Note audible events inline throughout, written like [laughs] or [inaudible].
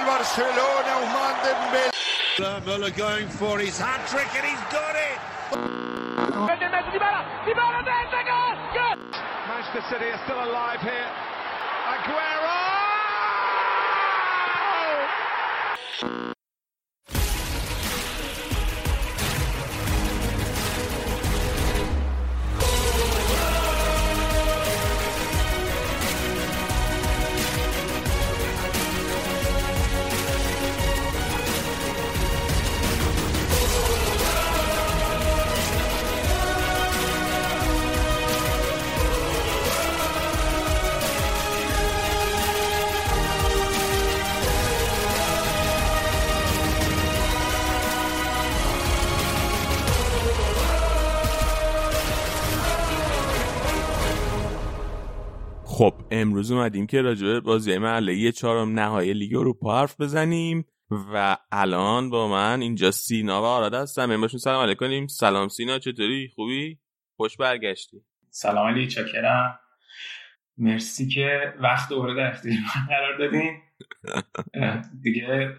del Barcelona, Ousmane Dembélé. Muller going for his hat trick and he's got it. Manchester City are still alive here. Aguero! امروز اومدیم که راجع به بازی محله چهارم نهایی لیگ اروپا حرف بزنیم و الان با من اینجا سینا و آراد هستم باشون سلام علیکم. سلام سینا چطوری؟ خوبی؟ خوش برگشتی. سلام علی چاکرم. مرسی که وقت دوباره در اختیار من قرار دادین. [laughs] دیگه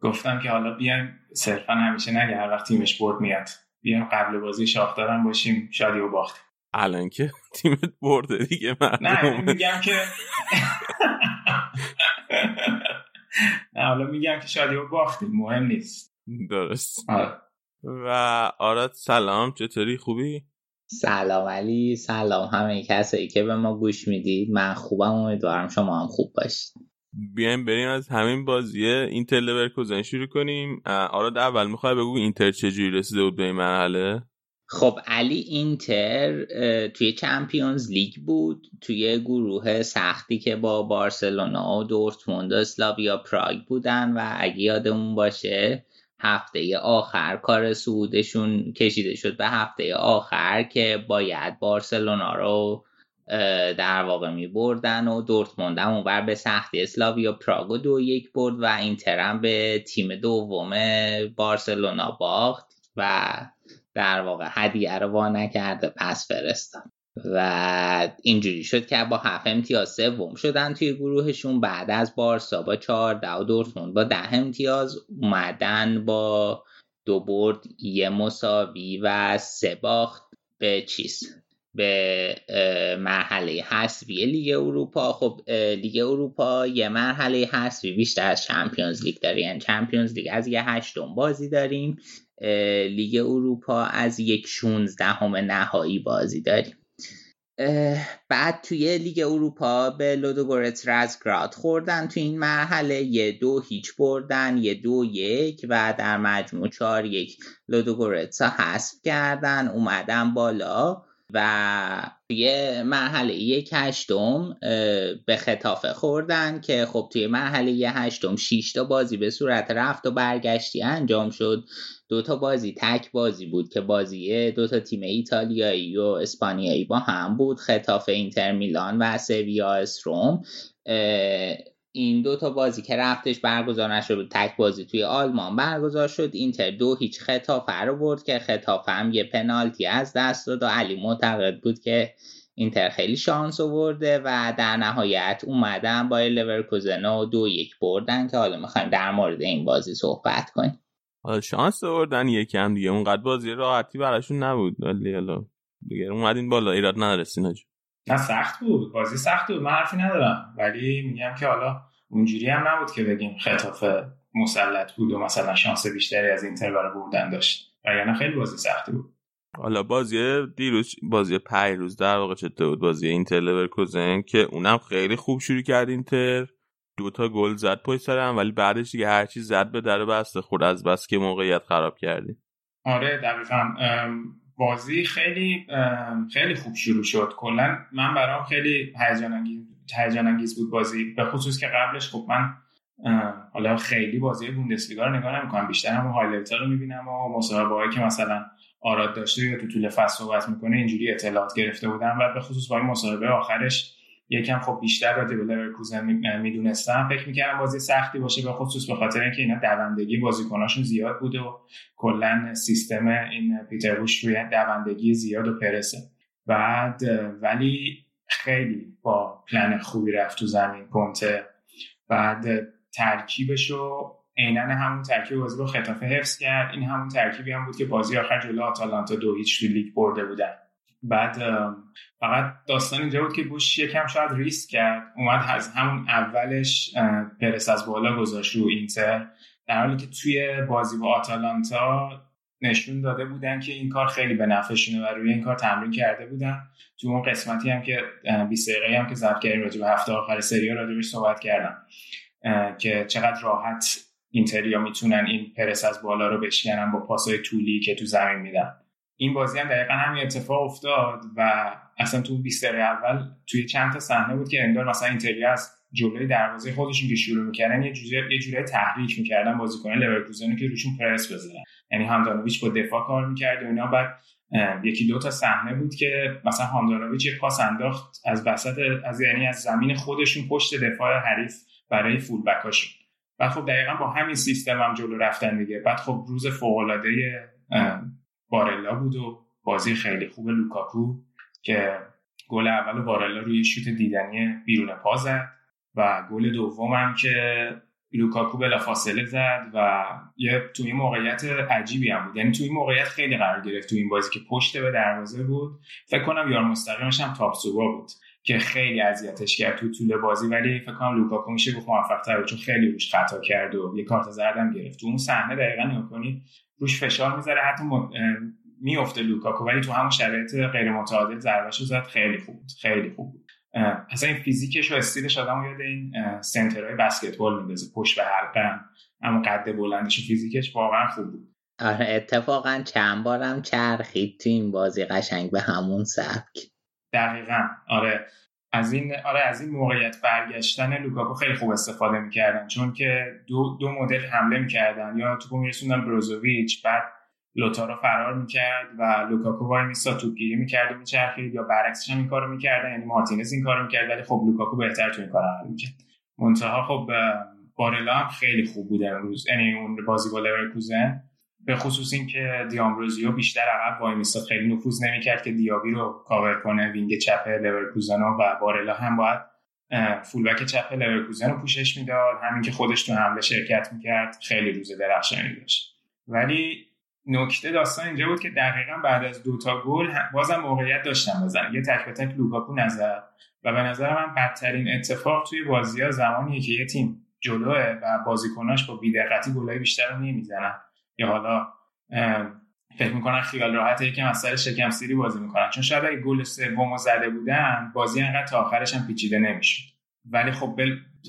گفتم که حالا بیایم صرفا همیشه نگه هر وقت تیمش برد میاد. بیایم قبل بازی شاخدارم باشیم شادی و باختیم الان که تیمت برده دیگه من نه میگم که نه حالا میگم که شادی و باختیم مهم نیست. درست. آره. و آراد سلام چطوری؟ خوبی؟ سلام علی سلام همه کسایی که به ما گوش می‌دید. من خوبم امیدوارم شما هم خوب باشید. بیایم بریم از همین بازی اینتر لورکوزن شروع کنیم. آراد اول می‌خوای بگو اینتر چجوری رسیده بود به این مرحله؟ خب علی اینتر توی چمپیونز لیگ بود توی گروه سختی که با بارسلونا و دورتموند و اسلاویا پراگ بودن و اگه یادمون باشه هفته آخر کار سعودشون کشیده شد به هفته آخر که باید بارسلونا رو در واقع می بردن و دورتموند هم اونور به سختی اسلاویا پراگ دو یک برد و اینتر هم به تیم دوم بارسلونا باخت و در واقع هدیه رو وا نکرده پس فرستاد. و اینجوری شد که با هفت امتیاز سوم شدن توی گروهشون. بعد از بارسا با چهارده و دورتموند با ده امتیاز اومدن با دو برد یه مساوی و سه باخت. به چیز؟ به مرحله حذفی لیگ اروپا. خب لیگ اروپا یه مرحله حذفی بیشتر از Champions League داره. یعنی Champions League از یه هشتم بازی داریم. لیگ اروپا از یک شونزدهم نهایی بازی داریم. بعد توی لیگ اروپا به لودوگورتس رزگراد خوردن توی این مرحله. یه دو هیچ بردن یه دو یک و در مجموع چهار یک لودوگورتس رو حذف کردن. اومدن بالا. و توی مرحله یک هشتم به ختافه خوردن که خب توی مرحله هشتم 6 تا بازی به صورت رفت و برگشتی انجام شد. دو تا بازی تک بازی بود که بازی دو تا تیم ایتالیایی و اسپانیایی با هم بود. خطافه اینتر میلان و سویا استروم این دو تا بازی که رفتش برگزار نشد بود تک بازی توی آلمان برگزار شد. اینتر دو هیچ خطافه رو برد که خطافه هم یه پنالتی از دست داد و علی معتقد بود که اینتر خیلی شانس آورده و در نهایت اومدن با لورکوزن و دو یک بردن که حالا می‌خوایم در مورد این بازی صحبت کنیم. حالا شانس آوردن یکم دیگه. اونقدر بازی راحتی براشون نبود ولی حالا دیگه اومدین بالا. ایراد ندارستین نه سخت بود. بازی سخت بود. من حرفی ندارم. ولی میگم که حالا اونجوری هم نبود که بگیم خطاف مسلط بود و مثلا شانس بیشتری از اینتر برای بردن داشت. و یعنی خیلی بازی سختی بود. حالا بازی دیروز بازی روز در واقع چطور بود؟ بازی اینتر لورکوزن که اونم خیلی خوب شروع کرد اینتر. دوتا گل زد پشت سر هم ولی بعدش دیگه هرچی زد به در بسته خود از بس که موقعیت خراب کردی. آره دقیقا. بازی خیلی خیلی خوب شروع شد. کلا من برام خیلی هیجان هیجان انگیز بود بازی. به خصوص که قبلش خب من حالا خیلی بازی بوندسلیگا رو نگاه نمی‌کنم. بیشتر هم highlight رو می‌بینم و مصاحبه هایی که مثلا آراد داشته یا تو طول فصل صحبت می‌کنه اینجوری اطلاعات گرفته بودم و به خصوص با این مصاحبه آخرش یکم خب بیشتر راجع به لورکوزن می‌دونستم. فکر می‌کردم بازی سختی باشه به خصوص به خاطر اینکه اینا دوندگی بازیکناشون زیاد بوده و کلا سیستم این پیتر بوس روی دوندگی زیاد و پرسه. بعد ولی خیلی با پلن خوبی رفت تو زمین کنته بعد ترکیبش رو عینا همون ترکیب بازی با ختافه حفظ کرد. این همون ترکیبی هم بود که بازی آخر جلو آتالانتا دو هیچ تو لیگ برده بودن. بعد فقط داستان اینجا بود که بوش یکم شاید ریسک کرد. اومد از همون اولش پرس از بالا گذاشت رو اینتر. در حالی که توی بازی با آتالانتا نشون داده بودن که این کار خیلی به نفعشونه و روی این کار تمرین کرده بودن. تو اون قسمتی هم که 20 دقیقه هم که ضبط کردیم راجع به هفته آخر سری راجبش صحبت کردم که چقدر راحت اینتریا می‌تونن این پرس از بالا رو بشکنن با پاسای طولی که تو زمین میدن. این بازی هم دقیقا همین اتفاق افتاد و اصلا تو 20 دقیقه اول توی چند تا صحنه بود که انگار مثلا اینتریا از جلوی دروازه خودشون که شروع می‌کردن یه جوری یه جوری تحریک می‌کردن بازیکن لورکوزن که روشون پرس بزنن. یعنی هاندانویچ با دفاع کار می‌کرد و اینا. بعد یکی دو تا صحنه بود که مثلا هاندانویچ یه پاس انداخت از وسط از یعنی از زمین خودشون پشت دفاع حریف برای فول بکاشون و خب دقیقا با همین سیستم هم جلو رفتن دیگه. بعد خب روز فوق العاده بارلا بود و بازی خیلی خوب لوکاکو که گل اول بارلا روی شوت دیدنی بیرون پا زد و گل دومم که لوکاکو بلا فاصله زد و یه توی موقعیت عجیبی هم بود. یعنی توی موقعیت خیلی قرار گرفت توی این بازی که پشت به دروازه بود. فکر کنم یار مستقیمش هم تاپسوبا بود که خیلی اذیتش کرد تو طول بازی ولی فکر کنم لوکاکو میشه گفت موفق تر چون خیلی روش خطا کرد و یه کارت زردم گرفت. تو اون صحنه دقیقا نگاه روش فشار می‌ذاره حتی میفته لوکاکو ولی تو همون شرایط غیر متعادل ضربهشو زد خیلی خوب خیلی خوب بود. اصلا این فیزیکش و استیلش آدم یاد این سنترهای بسکتبال میندازه. پشت به حلقه اما قد بلندش و فیزیکش واقعا خوب بود. آره اتفاقا چند بارم چرخید تو این بازی قشنگ به همون سبک. دقیقا. آره. از این آره از این موقعیت برگشتن لوکاکو خیلی خوب استفاده می‌کردن. چون که دو دو مدل حمله می‌کردن. یا توپ میرسوندن بروزوویچ بعد لوتارو فرار می‌کرد و لوکاکو وای میسا توپگیری می‌کرد و میچرخید یا برعکسش هم این کارو می‌کردن یعنی مارتینز این کارو می‌کرد ولی خب لوکاکو بهتر تو این کار عمل می‌کرد منتها خب بارلا هم خیلی خوب بود امروز یعنی اون بازی با لورکوزن. به خصوص اینکه دامبروزیو بیشتر عقب وای میسا خیلی نفوذ نمی‌کرد که دیابی رو کاور کنه wing چپ لورکوزن و بارلا هم باید fullback چپ لورکوزن رو پوشش می‌داد. همین که خودش تو حمله شرکت می‌کرد خیلی روز درخشانی داشت. ولی نکته داستان اینجا بود که دقیقا بعد از دوتا گل بازم موقعیت داشتم بزن یه تک به تک لوکاکو نظر. و به نظر من بدترین اتفاق توی بازی ها زمانیه که یه تیم جلوه و بازیکناش با بیدقتی گلای بیشتر رو نمی‌زنن. یا حالا فکر می‌کنن خیال راحته که مسئله شکم سیری بازی می‌کنن. چون شاید اگه گل سومو زده بودن بازی انقدر تا آخرش هم پیچیده نمی‌شد. ولی خب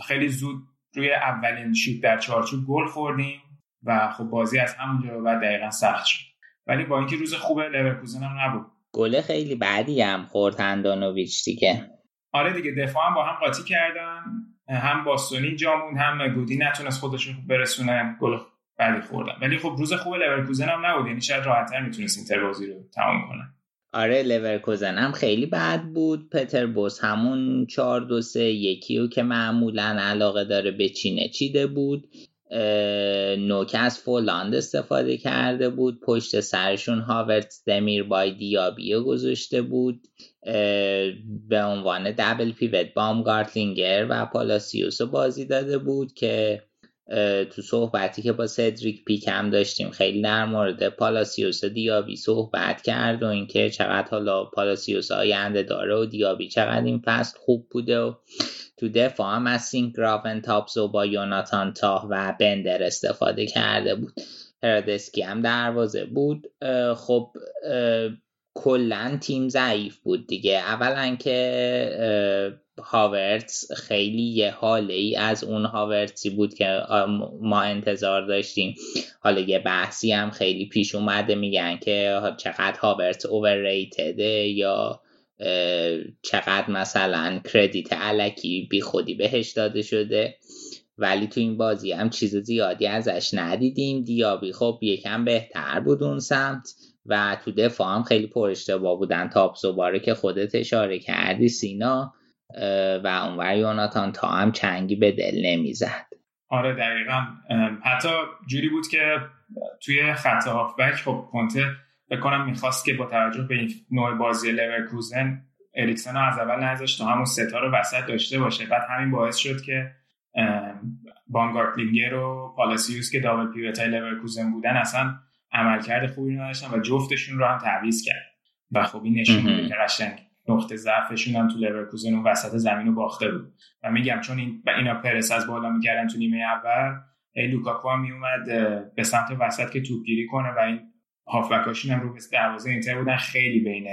خیلی زود روی اولین شوت در چارچوب گل خوردیم. و خب بازی از همونجا به بعد دقیقا سخت شد. ولی با اینکه روز خوبه لورکوزن هم نبود. گل خیلی بدی هم خورد هندانویچ دیگه. آره دیگه دفاع هم با هم قاطی کردن. هم باستونی جا موند هم گودین نتونست خودشون برسونه. گل بدی خوردن. ولی خب روز خوب لورکوزن هم نبود. یعنی شاید راحتتر می‌تونست اینتر بازی رو تمام کنه. آره لورکوزن هم خیلی بد بود. پتر بوس همون 4 2 3 یکی رو که معمولا علاقه داره بچینه چیده بود. نوک از فولاند استفاده کرده بود. پشت سرشون هاورت دمیر بای دیابیو گذاشته بود. به عنوان دبل پیوت بام گارتلینگر و پالاسیوس بازی داده بود که تو صحبتی که با سدریک پیکم داشتیم خیلی در مورد پالاسیوس دیابی صحبت کرد و اینکه چقدر حالا پالاسیوس آینده داره و دیابی چقدر این فصل خوب بوده و تو دفاع هم از تاپزو با یوناتان تاه و بندر استفاده کرده بود. هرادسکی هم دروازه بود. خب کلا تیم ضعیف بود دیگه. اولا که هاورتس خیلی یه حاله ای از اون هاورتسی بود که ما انتظار داشتیم. حالا یه بحثی هم خیلی پیش اومده میگن که چقدر هاورتس اوورریتده یا چقدر مثلا کردیت علکی بی خودی بهش داده شده. ولی تو این بازی هم چیز زیادی ازش ندیدیم. دیابی خب یکم بهتر بود اون سمت و تو دفاع هم خیلی پر اشتباه بودن. تاپ باره که خودت اشاره کردی سینا و اونور یوناتان تا هم چنگی به دل نمی‌زد. آره دقیقا. حتی جوری بود که توی خط هافبک خب کنته فکر کنم می‌خواست که با توجه به این نوع بازی لورکوزن اریکسن رو از اول نذاشت تا همون ستا رو وسط داشته باشه. بعد همین باعث شد که بامگارتلینگر و پالاسیوس که double pivot ای لورکوزن بودن اصلا عملکرد خوبی نداشتن و جفتشون رو هم تعویض کرد. و خب این نشون میده که قشنگ نقطه ضعفشون هم تو لورکوزن و وسط زمین رو باخته بود. و میگم چون این اینا پرس از بالا می‌کردن تو نیمه اول ای لوکاکو هم میومد به سمت وسط که توپگیری کنه و این هافبکاشون هم رو به دروازه اینتر بودن. خیلی بین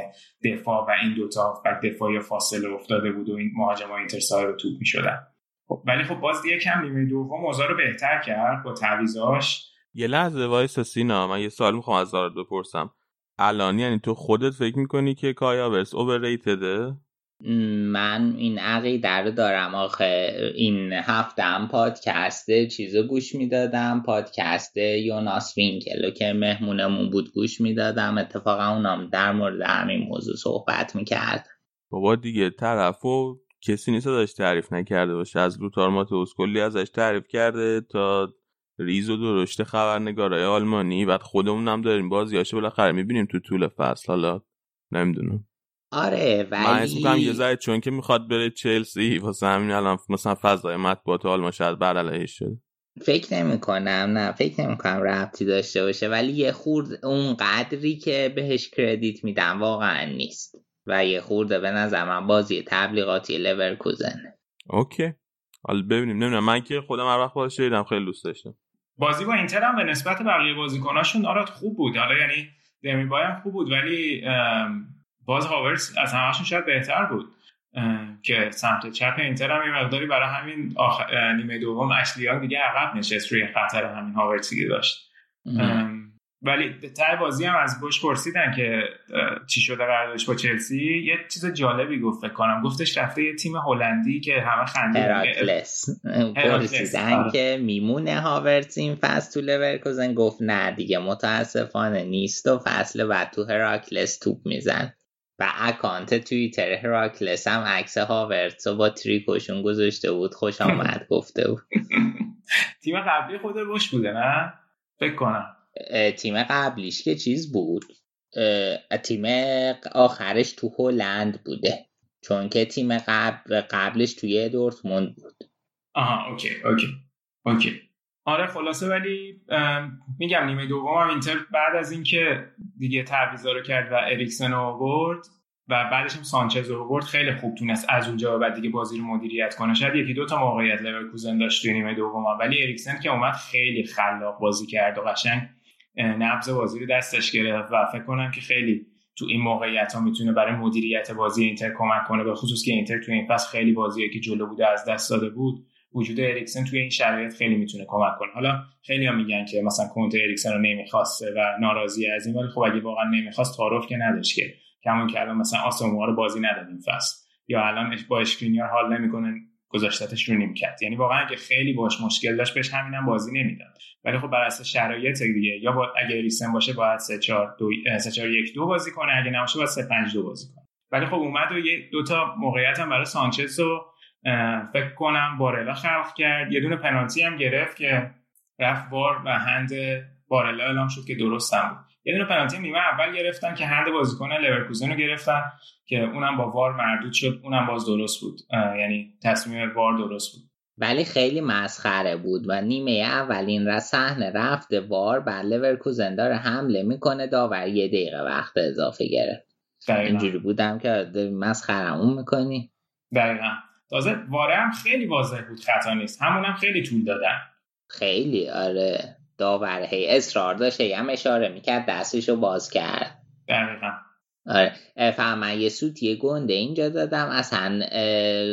دفاع و این دوتا هافبک دفاعی فاصله افتاده بود و این مهاجما اینتر صاحب توپ می‌شدن. خب ولی خب باز دیگه کم نیمه دوم اوضاع رو بهتر کرد با تعویضاش. یه لحظه وایس سینا من یه سوال می‌خوام از آراد بپرسم. الان یعنی تو خودت فکر می‌کنی که کای هاورس overrated ه من این عقیده رو دارم. آخه این هفته هم پادکست چیزو گوش می‌دادم. پادکست یوناس وینکلو که مهمونمون بود گوش می‌دادم. اتفاقا اونام در مورد همین موضوع صحبت می‌کرد. بابا دیگه طرف و کسی نیست داشت تعریف نکرده باشه. از لوتار کلی ازش تعریف کرده تا ریز و درشت خبرنگارای آلمانی. بعد خودمون هم داریم بازیاشو بالاخره می‌بینیم تو طول فصل. حالا نمی‌دونم. آره ولی من حس یه ذره چون که می‌خواد بره چلسی واسه همین الان مثلا فضای مطبوعات آلمان شاید بعد علیهش شده. فکر نمی کنم نه فکر نمی کنم ربطی داشته باشه ولی یه خورد اون قدری که بهش کردیت میدم واقعا نیست. و یه خورده به نظر من بازی تبلیغاتی لورکوزن. Okay. حالا ببینیم نمی‌دونم من که خودم هر وقت بازش دیدم خیلی دوست داشتم. بازی با اینتر هم به نسبت بقیه بازیکناشون آراد خوب بود. حالا یعنی دمی هم خوب بود ولی باز هاورس از همهشون شاید بهتر بود که سمت چپ اینتر هم یه مقداری برای همین نیمه دوم اشلی یانگ دیگه عقب نشست روی خطر همین هاورسی داشت. ولی توی بازی هم از بوش پرسیدن که چی شده قراردادش با چلسی یه چیز جالبی گفت فکر کنم. گفتش رفته یه تیم هلندی که همه خنده هراکلس پرسیدن آره. که میمونه هاورتز این فصل تو لورکوزن گفت نه دیگه متاسفانه نیست و فصل بعد تو هراکلس توپ میزن و account توییتر هراکلس هم عکس هاورتز با تریکوشون گذاشته بود خوش آمد [laughs] گفته بود. تیم قبلی خود بوش بوده نه؟ فکر کنم. تیم قبلیش که چیز بود؟ تیم آخرش تو هلند بوده چون که تیم قبل قبلش توی دورتموند بود. آها okay okay okay. آره خلاصه ولی میگم نیمه دوم هم اینتر بعد از اینکه دیگه تعویضا رو کرد و اریکسن رو آورد و بعدش هم سانچز رو آورد خیلی خوب تونست از اونجا بعد دیگه بازی رو مدیریت کنه. شاید یکی دو تا موقعیت لورکوزن داشت توی نیمه دوم ولی اریکسن که اومد خیلی خلاق بازی کرد و قشنگ نبض بازی رو دستش گرفت و فکر کنم که خیلی تو این موقعیت ها می‌تونه برای مدیریت بازی اینتر کمک کنه به خصوص که اینتر تو این فصل خیلی بازیه که جلو بوده از دست داده بود. وجود اریکسن توی این شرایط خیلی می‌تونه کمک کنه. حالا خیلی هم میگن که مثلا کنت اریکسن رو نمی‌خواسته و ناراضی از این ولی خب اگه واقعا نمی‌خواست تعارف که نداشت که. کمون که الان مثلا آسموها رو بازی نداد این فصل. یا الان با اشکرینیار حال نمی‌کنه گذاشتتش رو نیمکت یعنی واقعا اگه خیلی باش مشکل داشت بهش همینم بازی نمی‌داد. ولی خب بر اساس شرایط دیگه یا با اگه ریسن باشه باید 3 4 2 3 4 1 2 بازی کنه. اگه نباشه باید 3 5 2 بازی کنه. ولی خب اومد و یه دو تا موقعیت هم برای سانچز رو فکر کنم بارلا خلق کرد. یه دونه پنالتی هم گرفت که رفت وار و هند بارلا اعلام شد که درست هم بود. یه دونه پنالتی نیمه اول گرفتن که هند بازیکن لورکوزن رو گرفتن که اونم با وار مردود شد. اونم باز درست بود. یعنی تصمیم وار درست بود. ولی خیلی مسخره بود و نیمه اولین را صحنه رفته وار بر لورکوزن داره حمله می‌کنه داور یه دقیقه وقت اضافه گرفت. اینجوری بودم که مسخرمون می‌کنی. دقیقا. تازه واره هم خیلی واضح بود خطا نیست. همونم خیلی طول دادن. خیلی آره. داور هی اصرار داشت هم اشاره می‌کرد دستشو باز کرد. دقیقا. آره. فهم یه سوتی گنده اینجا دادم. اصلا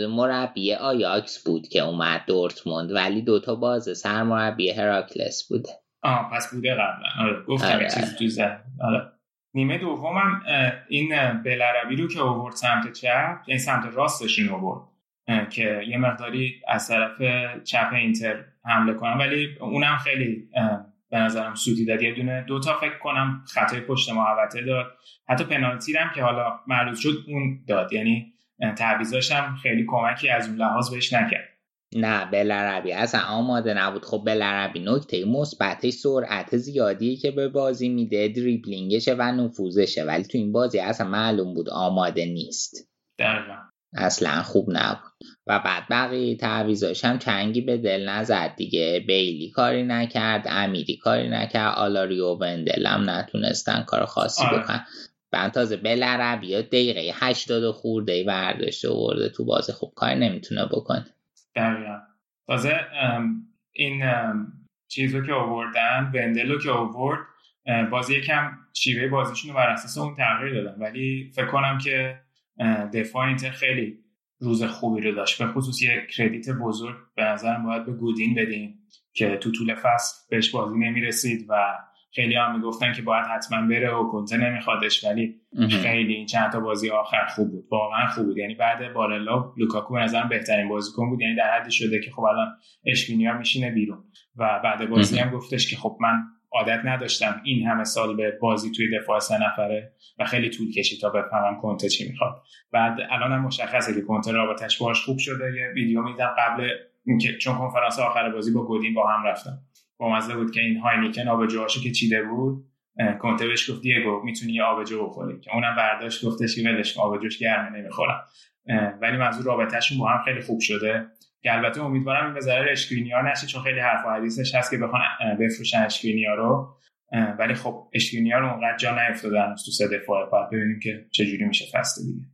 مربی آیاکس بود که اومد دورتموند ولی دوتا باز سر مربی هراکلس بوده آه پس بوده قبلا. آره گفتم آره. چیز تو زد آره. نیمه دومم این بلربی رو که اوورد سمت چپ یعنی سمت راستشون اوورد که یه مقداری از طرف چپ اینتر حمله کنم. ولی اونم خیلی به نظرم سودی داد. یه دونه دو تا فکر کنم خطای پشت محوطه داد. حتی پنالتی هم که حالا معروض شد اون داد. یعنی تعویضاش هم خیلی کمکی از اون لحاظ بهش نکرد. نه بلربی اصلا آماده نبود. خب بلربی نکته مثبتش سرعت زیادی که به بازی میده دریبلینگشه و نفوذشه. ولی تو این بازی اصلا معلوم بود آماده نیست. دقیقا. اصلا خوب نبود. و بعد بقیه تعویزاش هم چنگی به دل نزد دیگه. بیلی کاری نکرد امیری کاری نکرد آلاریو و وندل هم نتونستن کار خاصی آره. بکنن. بعد تازه بل یا دقیقه هشتاد خورده ورداشته ورده تو بازی. خوب کاری نمی‌تونه بکنه. دقیقا. تازه این چیزو که آوردن وندلو که آورد بازی یکم شیوه بازیشون رو بر اساس اون تغییر دادن. ولی فکر کنم که دفاع اینتر خیلی روز خوبی رو داشت. به خصوص یه کردیت بزرگ به نظرم باید به گودین بدیم که تو طول فصل بهش بازی نمی‌رسید و خیلی هم می‌گفتن که باید حتما بره و کنته نمیخوادش ولی خیلی این چند تا بازی آخر خوب بود. واقعا خوب بود. یعنی بعد بارلا لوکاکو به نظرم بهترین بازیکن بود. یعنی در حدی شده که خب الان اشکینیا میشینه بیرون. و بعد بازی هم گفتش که خب من عادت نداشتم این همه سال به بازی توی دفاع سه نفره و خیلی طول کشید تا بفهمم کنته چی می‌خواد. بعد الان هم مشخصه که کنته رابطش باش خوب شده. یه ویدیو میدم قبل اینکه چون کنفرانس آخر بازی با گودین با هم رفتم. با مزه بود که این هاینیکن آبجوهاشو که چیده بود کنته بهش گفت دیگو می‌تونی یه آبجو بخوری. که اونم برداشت گفتش که ولش آبجوش گرمه نمی‌خورم. ولی منظور رابطهشون با هم خیلی خوب شده. که البته امیدوارم این به ضرر اشکرینیا نشه چون خیلی حرف و حدیثش هست که بخوان بفروشن اشکرینیا رو. ولی خب اشکرینیا رو اونقدر جا نیفتاده تو سه دفاع باید ببینیم که چجوری میشه فصل دیگه.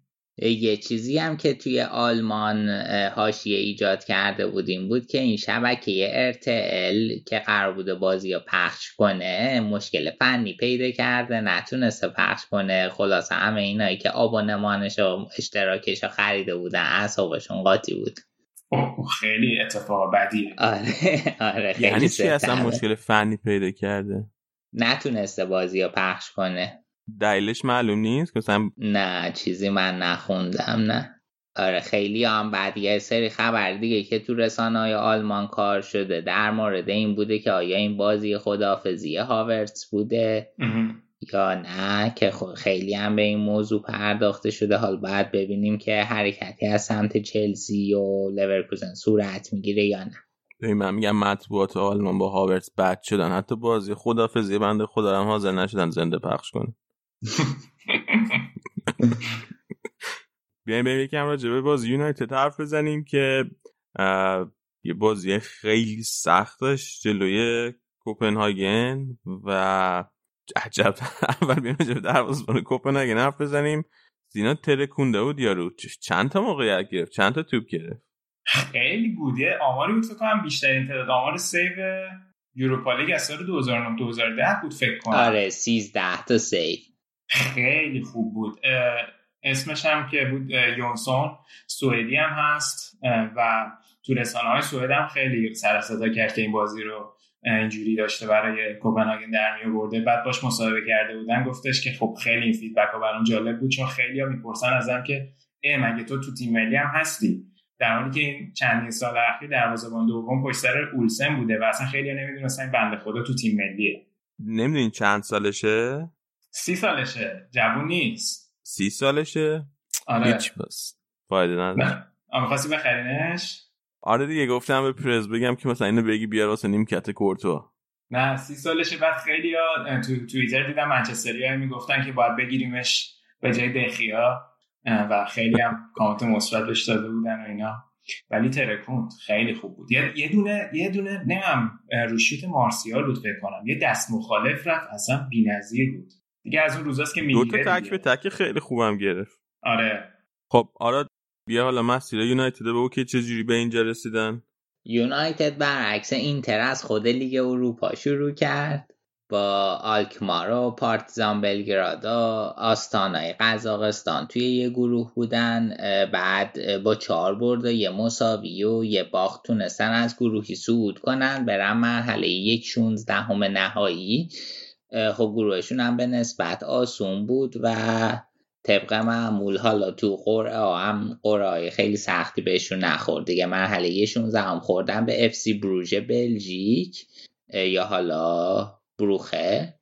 یه چیزی هم که توی آلمان حاشیه ایجاد کرده بودیم بود که این شبکه ارتل که قرار بوده بازی رو پخش کنه مشکل فنی پیدا کرده نتونسته پخش کنه. خلاصه همه اینایی که آبانمانش و اشتراکش رو خریده بودن اصابشون قاطی بود. خیلی اتفاق بدیه. آره آره یعنی چی اصلا مشکل فنی پیدا کرده؟ نتونسته بازی رو پخش کنه. دلیلش معلوم نیست؟ که نه چیزی من نخوندم نه. آره خیلی هم بعد یه سری خبر دیگه که تو رسانه های آلمان کار شده. در مورد این بوده که آیا این بازی خدافزی هاورتس بوده؟ یا نه که خیلی هم به این موضوع پرداخته شده. حال بعد ببینیم که حرکتی از سمت چلسی و لورکوزن صورت می‌گیره یا نه. ببین من میگم مطبوعات آلمان با هاورتس بد شدن. حتی بازی خدافزی بنده خدا هم حاضر نشدن زنده پخش کنه بیایم بریم یکم راجع به بازی یونایتد حرف بزنیم که یه بازی خیلی سخت داشت جلوی کوپنهاگن و عجب. اول بیایم راجع به دروازه‌بان کوپنهاگن حرف بزنیم. زینا ترکونده بود یارو. چند تا موقعیت گرفت؟ چند تا توپ گرفت؟ خیلی بود. یه آماری بود فکر کنم بیشترین تعداد آمار save یوروپا لیگ از سال 2009 2010 بود فکر کنم. آره 13 تا save. خیلی خوب بود. اسمش هم که بود یونسون. سوئدی هم هست. و تو رسانه های سوئد هم خیلی سر صدا کرد که این بازی رو اینجوری داشته برای کوپنهاگن در می آورده بعد باش مصاحبه کرده بودن گفتش که خب خیلی این فیدبک ها برام جالب بود چون خیلی ها می‌پرسن ازم که ای مگه تو تو تیم ملی هم هستی؟ در حالی که این چندین سال اخیر دروازه‌بان دوم پشت سر اولسن بوده و اصلا خیلی نمی‌دونستن بنده خدا تو تیم ملیه. نمی‌دونین چند سالشه؟ سی سالشه. جوون نیست. سی سالشه؟ آره. هیچ بس فایده نداره. [laughs] آره خواستی بخرینش؟ آره دیگه گفتم به پرز بگم که مثلا اینو بگی بیار واسه نیمکت کورتو. نه سی سالشه بعد خیلی ها تو توییتر دیدم منچستری ها می‌گفتن که باید بگیریمش به جای دخیا و خیلی هم کامنت مثبت بهش داده بودن و اینا. ولی ترکوند خیلی خوب بود. یه دونه یه دونه نمیم روشیت مارسیال بود فکر کنم. یه دست مخالف رفت اصلا بی‌نظیر بود. دیگه از اون روزاست که می‌گیره دو تا تک به تک خیلی خوبم گرفت. آره. خب آره بیا حالا مسیر یونایتد به که چجوری به اینجا رسیدن. یونایتد برعکس اینتر از خود لیگ اروپا شروع کرد. با آلکمار و پارتیزان بلگراد و آستانای قزاقستان توی یه گروه بودن. بعد با چهار برد یه مساوی و یه باخت تونستن از گروهی صعود کنن. برن مرحله یک شونزدهم نهایی. خب گروهشون هم به نسبت آسون بود و طبق معمول حالا تو قرعه هم قرعه خیلی سختی بهشون نخورد. دیگه مرحله یه هم خوردن به اف سی بروژ بلژیک یا حالا بروخه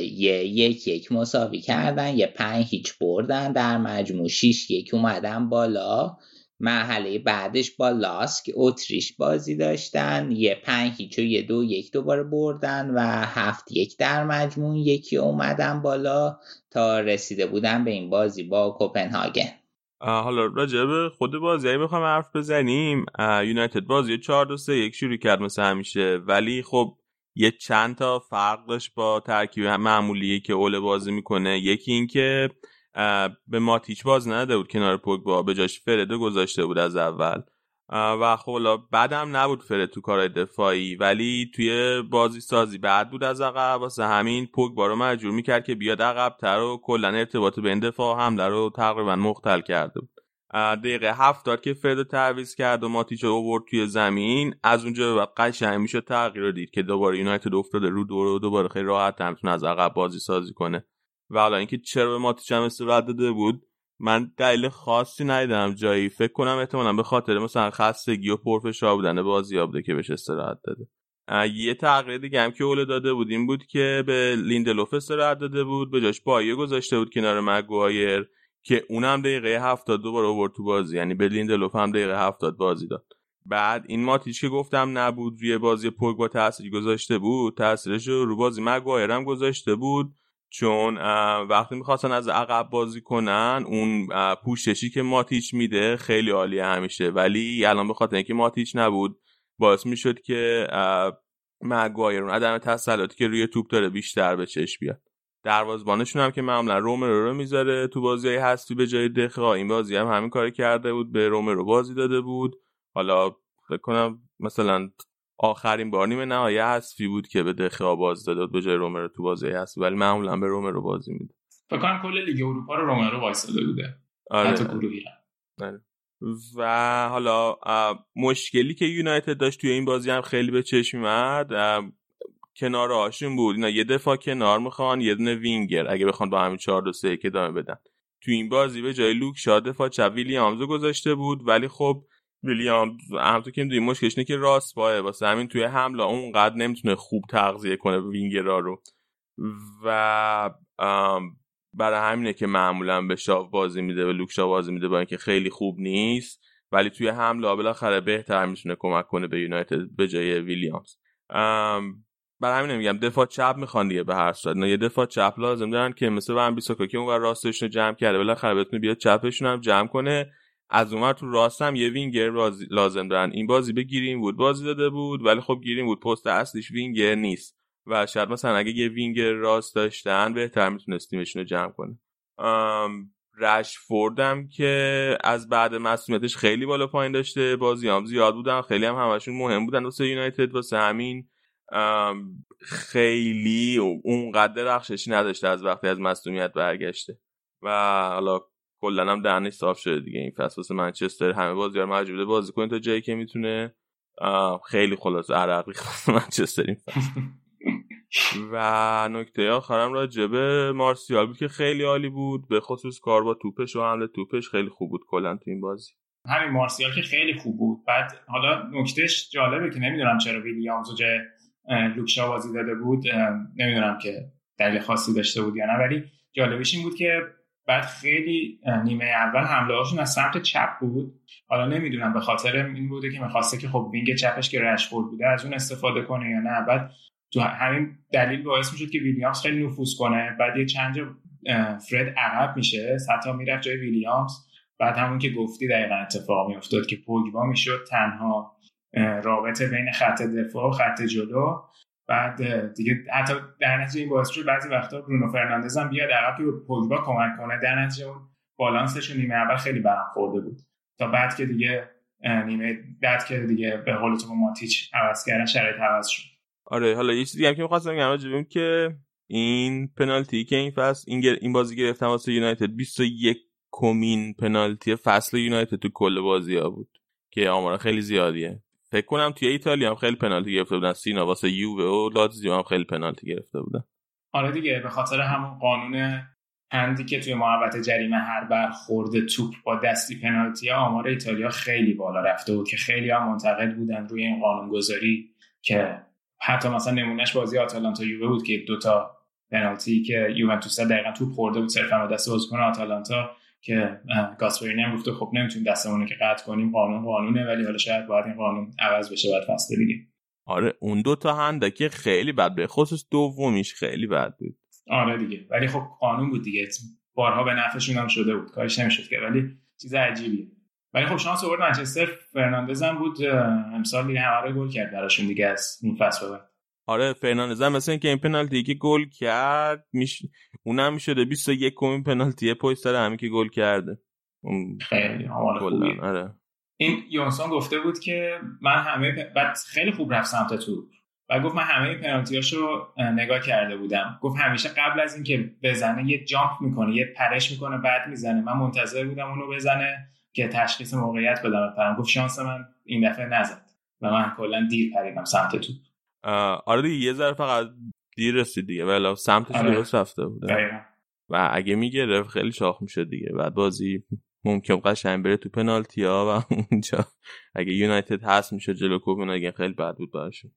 یه یک یک مساوی کردن یه پنج هیچ بردن در مجموع شیش یک اومدن بالا. مرحله بعدش با لاسک اتریش بازی داشتن یه پنج هیچ و یه دو یک دوباره بردن و هفت یک در مجموع یکی اومدن بالا تا رسیده بودن به این بازی با کوپنهاگن. حالا راجع به خود بازی می‌خوام حرف بزنیم یونایتد بازی 4 2 3 1 شروع کرد مثل همیشه ولی خب یه چند تا فرق داشت با ترکیب معمولی که اول بازی می‌کنه. یکی اینکه به ماتیچ باز نده بود کنار پوگبا به جاش فرده گذاشته بود از اول. و خب بعدم نبود فرد تو کارهای دفاعی ولی توی بازی سازی بعد بود از عقب. واسه همین پوگبا رو مجبور می‌کرد که بیاد عقب تر و کلا ارتباط بین دفاع حمله رو تقریبا مختل کرده بود. دقیقه هفتاد که فرد تعویز کرد و ماتیچ رو اوورد توی زمین. از اونجا به بعد قشنگ میشه تغییر رو دید که دوباره یونایتد افتاده رو دور و دوباره خیلی راحت هم از عقب بازی سازی کنه. و حالا اینکه چرا به ماتیچ هم استراحت داده بود من دلیل خاصی ندیدم جایی. فکر کنم احتمالا به خاطر مثلا خستگی و پرفشار بودن بازی بوده که بهش استراحت داده. یه تغییر دیگه هم که اوله داده بود این بود که به لیندلوف استراحت داده بود به جاش بایه گذاشته بود کنار مگوایر که اونم دقیقه هفتاد دوباره آورد تو بازی یعنی به لیندلوف هم دقیقه هفتاد بازی داد. بعد این ماتیچ که گفتم نبود روی بازی با تاثیر گذاشته بود تاثیرش رو بازی مگوایر هم گذاشته بود. چون وقتی می‌خواستن از عقب بازی کنن اون پوششی که ماتیچ میده خیلی عالیه همیشه. ولی الان به خاطر اینکه ماتیچ نبود باعث می‌شد که مگوایر اون عدم تسلطی که روی توپ داره بیشتر به چشم بیاد. دروازبانشون هم که معمولا رومرو رو می‌ذاره تو بازی هستی به جای دخا این بازی هم همین کار کرده بود به رومرو بازی داده بود. حالا فکر کنم مثلا آخرین بار نیمه نهایی حذفی بود که به دخیا باز داد به جای رومرو تو بازی هست ولی معمولا به رومرو بازی میده. فکر کنم کل لیگ اروپا رو رومرو وایساده بوده. آره. حتی گروهی آره. و حالا مشکلی که یونایتد داشت توی این بازی هم خیلی به چشم میاد کنار آشون بود. اینا یه دفاع کنار می‌خوان یه دونه وینگر اگه بخوان با همین 4 2 3 که ادامه بدن. تو این بازی به جای لوک شاد دفاع چپ ویلیامزو گذاشته بود ولی خب ویلیام همونطور که می‌دونی مشکلش اینه که راست باه واسه همین توی حمله اونقدر نمی‌تونه خوب تغذیه کنه وینگرا رو. و برای همینه که معمولا به شاو بازی میده به لوک شاو بازی میده با اینکه خیلی خوب نیست. ولی توی حمله بالاخره بهتر می‌تونه کمک کنه به یونایتد به جای ویلیامز. برای همین میگم دفاع چپ می‌خوان دیگه به هر صورت. یه دفاع چپ لازم دارن که مثل ون بیساکا که اون راستشون جمع کرده بالاخره بتونه بیاد چپشون هم جمع کنه. از اونور تو راست هم یه وینگر لازم دارن. این بازی به گرینوود بازی داده بود ولی خب گرینوود پست اصلیش وینگر نیست. و شاید مثلا اگه یه وینگر راست داشتن بهتر میتونستیمشون رو جمع کنه. رشفوردم که از بعد مصدومیتش خیلی بالا پایین داشته. بازی هم زیاد بودن خیلی هم همشون مهم بودن واسه یونایتد واسه همین. خیلی اونقدر درخششی نداشته از وقتی از مسئولیت برگشته. و حالا کلا هم دهنش صاف شده دیگه. این فصل واسه منچستر همه بازیار مجبوره بازی کنه تا جایی که می‌تونه خیلی خلاص عرقی منچستر این فصل. [laughs] و نکته آخرم راجع به مارسیال بود که خیلی عالی بود. به خصوص کار با توپش و حمله توپش خیلی خوب بود کلا تو این بازی. همین مارسیال که خیلی خوب بود. بعد حالا نکتهش جالبه که نمی‌دونم چرا ویلیامز جای لوکشا بازی داده بود. نمی‌دونم که دلیل خاصی داشته بود یا نه ولی جالبش این بود که بعد خیلی نیمه اول حمله هاشون از سمت چپ بود. حالا نمی‌دونم به خاطر این بوده که می‌خواسته که خب وینگ چپش که رشفورد بوده از اون استفاده کنه یا نه. بعد تو همین دلیل باعث می‌شد که ویلیامز خیلی نفوذ کنه. بعد یه چند فرد عقب میشه. حتی می‌رفت جای ویلیامز. بعد همون که گفتی دقیقا اتفاق میافتاد که پوگبا می‌شد تنها رابطه بین خط دفاع و خط جلو. بعد دیگه حتی در نتیجه این باعث شد بعضی وقتا برونو فرناندز هم بیاد عقب که پوگبا کمک کنه. در نتیجه اون بالانسش نیمه اول خیلی برام خورده بود. تا بعد که دیگه نیمه بعد که دیگه به قول تو ماتیچ عوض کردن شرایط عوض شد. آره حالا یه چیزی هم که می‌خواستم بگم که این پنالتی که این فصل این, این بازی گرفتن واسه یونایتد 21 کمین پنالتی فصل یونایتد تو کل بازی ها بود که آمار خیلی زیادیه. فکر کنم توی ایتالیا هم خیلی پنالتی گرفته بودن. سینا واسه یووه و لاتزیو هم خیلی پنالتی گرفته بودن. آره دیگه به خاطر همون قانون هندی که توی محوطه جریمه هر بر خورده توپ با دستی پنالتی آمار ایتالیا خیلی بالا رفته بود که خیلی هم منتقد بودن روی این قانون گذاری که حتی مثلا نمونهش بازی آتالانتا یووه بود که دوتا پنالتی که یوونتوس دقیقا توپ خورده بود صرفا دست بازیکن آتالانتا که گاسپرینی هم گفته خب نمی‌تونیم دستمون که قطع کنیم قانون قانونه ولی حالا شاید باید این قانون عوض بشه باید فصل دیگه. آره اون دو تا که خیلی بد به خصوص دومیش خیلی بد بود. آره دیگه ولی خب قانون بود دیگه. بارها به نفعشون هم شده بود کارش نمی‌شد که ولی چیز عجیبیه. ولی خب شانس آورد منچستر فرناندز هم بود امسال دیگه همه گل کرد براشون دیگه از این فصل بعد. آره فرناندز هم مثل اینکه این پنالتی که گل کرد میش... اونم می‌شده 21 کمین پنالتی. پشت سر همین که گل کرده. خیلی حال آره. این یونسون گفته بود که من همه بعد خیلی خوب رفت سمت تو. و گفت من همه پنالتیاشو نگاه کرده بودم. گفت همیشه قبل از اینکه بزنه یه جامپ می‌کنه یه پرش می‌کنه بعد می‌زنه. من منتظر بودم اونو بزنه که تشخیص موقعیت بدم. بپرم گفت شانس من این دفعه نزد. و من کلا دیر پریدم سمت تو. آره دیگه یه ذره فقط دیر رسید دیگه. ولی سمتش آره. درست رفته بود. و اگه می‌گرفت خیلی شاخ می‌شد دیگه. بعد بازی ممکن قشنگ بره تو پنالتی ها و [laughs] اونجا. اگه یونایتد هست میشه جلو کوپنهاگن خیلی بد بود براشون